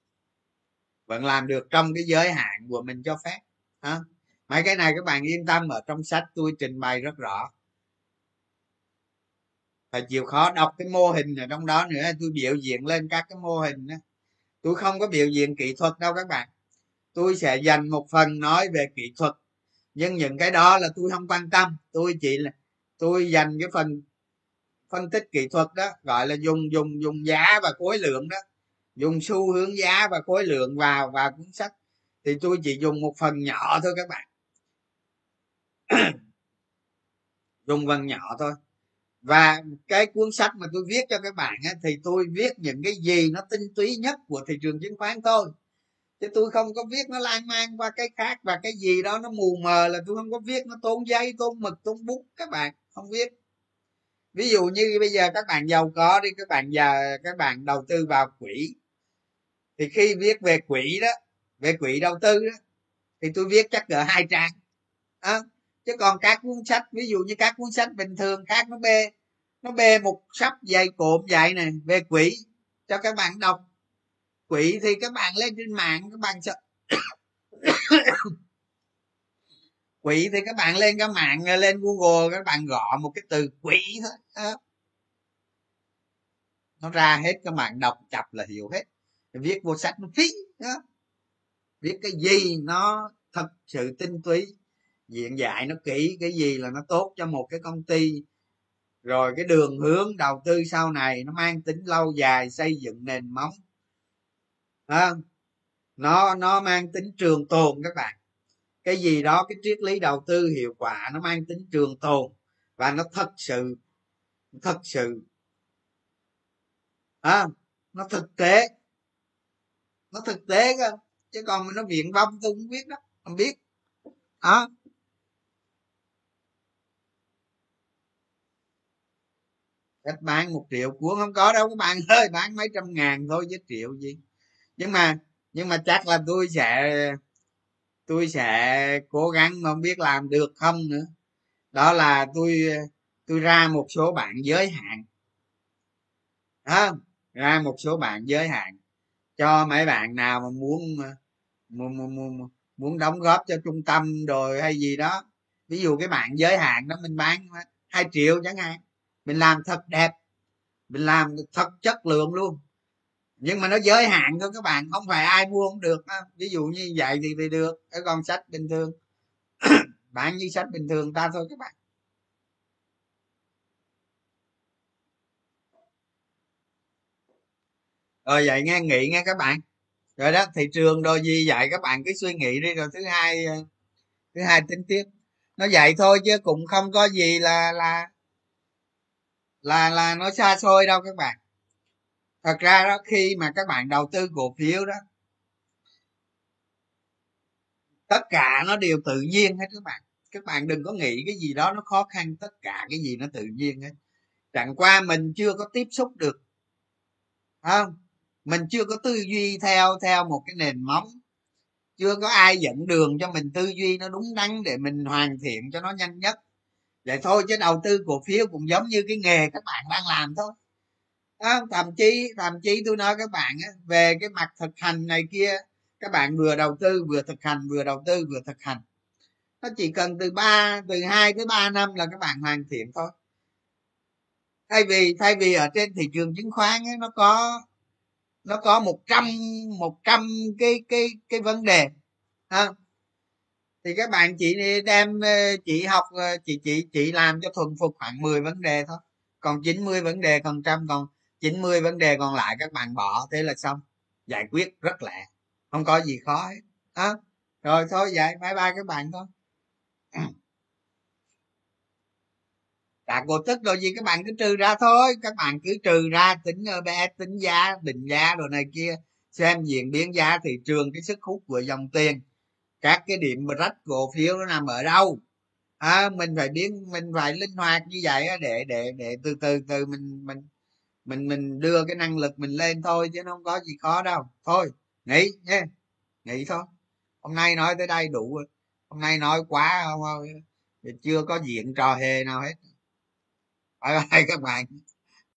vẫn làm được trong cái giới hạn của mình cho phép, hả? Mấy cái này các bạn yên tâm, ở trong sách tôi trình bày rất rõ. Phải chịu khó đọc cái mô hình ở trong đó nữa, tôi biểu diễn lên các cái mô hình đó. tôi không có biểu diễn kỹ thuật đâu các bạn. Tôi sẽ dành một phần nói về kỹ thuật, nhưng những cái đó là tôi không quan tâm. Tôi chỉ là, tôi dành cái phần phân tích kỹ thuật đó, gọi là dùng dùng dùng giá và khối lượng đó dùng xu hướng giá và khối lượng vào vào cuốn sách. Thì tôi chỉ dùng một phần nhỏ thôi các bạn. Dùng phần nhỏ thôi. Và cái cuốn sách mà tôi viết cho các bạn á, thì tôi viết những cái gì nó tinh túy nhất của thị trường chứng khoán thôi. Chứ tôi không có viết nó lan man qua cái khác và cái gì đó nó mù mờ là tôi không có viết nó tốn giấy tốn mực tốn bút các bạn không viết. Ví dụ như bây giờ các bạn giàu có đi các bạn giờ các bạn đầu tư vào quỹ thì khi viết về quỹ đó về quỹ đầu tư đó thì tôi viết chắc cỡ hai trang. À, chứ còn các cuốn sách ví dụ như các cuốn sách bình thường khác nó bê nó bê một sắp dày cộm dạy này về quỹ cho các bạn đọc. Quỹ thì các bạn lên trên mạng các bạn sợ quỹ thì các bạn lên cái mạng lên google các bạn gõ một cái từ quỹ thôi. À. nó ra hết các bạn đọc chập là hiểu hết viết vô sách nó phí đó. viết cái gì nó thật sự tinh túy. Diện dạy nó kỹ cái gì là nó tốt cho một cái công ty. Rồi cái đường hướng đầu tư sau này nó mang tính lâu dài xây dựng nền móng. À, nó nó mang tính trường tồn các bạn. Cái gì đó cái triết lý đầu tư hiệu quả nó mang tính trường tồn. Và nó thật sự thật sự. À, nó thực tế nó thực tế cơ. Chứ còn nó viện vong tôi cũng biết đó. Không biết. Đó. Cách bán một triệu cuốn không có đâu. Các bạn ơi bán mấy trăm ngàn thôi chứ triệu gì. Nhưng mà nhưng mà chắc là tôi sẽ tôi sẽ cố gắng mà không biết làm được không nữa. Đó là tôi tôi ra một số bạn giới hạn. À, ra một số bạn giới hạn cho mấy bạn nào mà muốn muốn, muốn, muốn đóng góp cho trung tâm rồi hay gì đó. Ví dụ cái bạn giới hạn đó mình bán hai triệu chẳng hạn. Mình làm thật đẹp. Mình làm thật chất lượng luôn. Nhưng mà nó giới hạn thôi các bạn không phải ai mua cũng được ví dụ như vậy thì thì được. Cái con sách bình thường. Bán như sách bình thường ta thôi các bạn. Rồi vậy nghe nghĩ nghe các bạn. Rồi đó, thị trường đôi gì vậy các bạn cứ suy nghĩ đi, rồi thứ hai ờ, thứ hai tính tiếp. Nó vậy thôi chứ cũng không có gì là là là là nó xa xôi đâu các bạn. Thật ra đó, khi mà các bạn đầu tư cổ phiếu đó, tất cả nó đều tự nhiên hết các bạn. Các bạn đừng có nghĩ cái gì đó nó khó khăn, tất cả cái gì nó tự nhiên hết. Chẳng qua mình chưa có tiếp xúc được. Không? Mình chưa có tư duy theo theo một cái nền móng. Chưa có ai dẫn đường cho mình tư duy nó đúng đắn để mình hoàn thiện cho nó nhanh nhất. Vậy thôi chứ đầu tư cổ phiếu cũng giống như cái nghề các bạn đang làm thôi. À, thậm chí thậm chí tôi nói các bạn á, về cái mặt thực hành này kia các bạn vừa đầu tư vừa thực hành vừa đầu tư vừa thực hành. Nó chỉ cần từ 3 từ 2 tới 3 năm là các bạn hoàn thiện thôi. Thay vì thay vì ở trên thị trường chứng khoán ấy, nó có nó có một trăm một trăm cái cái cái vấn đề ha. Thì các bạn chỉ đem ờ, chị học ờ, chị chị chị làm cho thuần phục khoảng 10 vấn đề thôi. Còn 90 vấn đề còn trăm còn 90 vấn đề còn lại các bạn bỏ thế là xong. Giải quyết rất lẹ không có gì khó hết à, rồi thôi vậy bye bye các bạn thôi đạt cổ tức rồi gì các bạn cứ trừ ra thôi. Các bạn cứ trừ ra tính ờ, bé tính giá định giá đồ này kia. Xem diễn biến giá thị trường cái sức hút của dòng tiền. Các cái điểm rách cổ phiếu nó nằm ở đâu? À, mình phải biến mình phải linh hoạt như vậy để để để từ từ từ mình mình mình mình đưa cái năng lực mình lên thôi chứ nó không có gì khó đâu. Thôi nghỉ nhé. Nghỉ thôi. Hôm nay nói tới đây đủ rồi. Hôm nay nói quá ờ, không chưa có diện trò hề nào hết bye bye các bạn.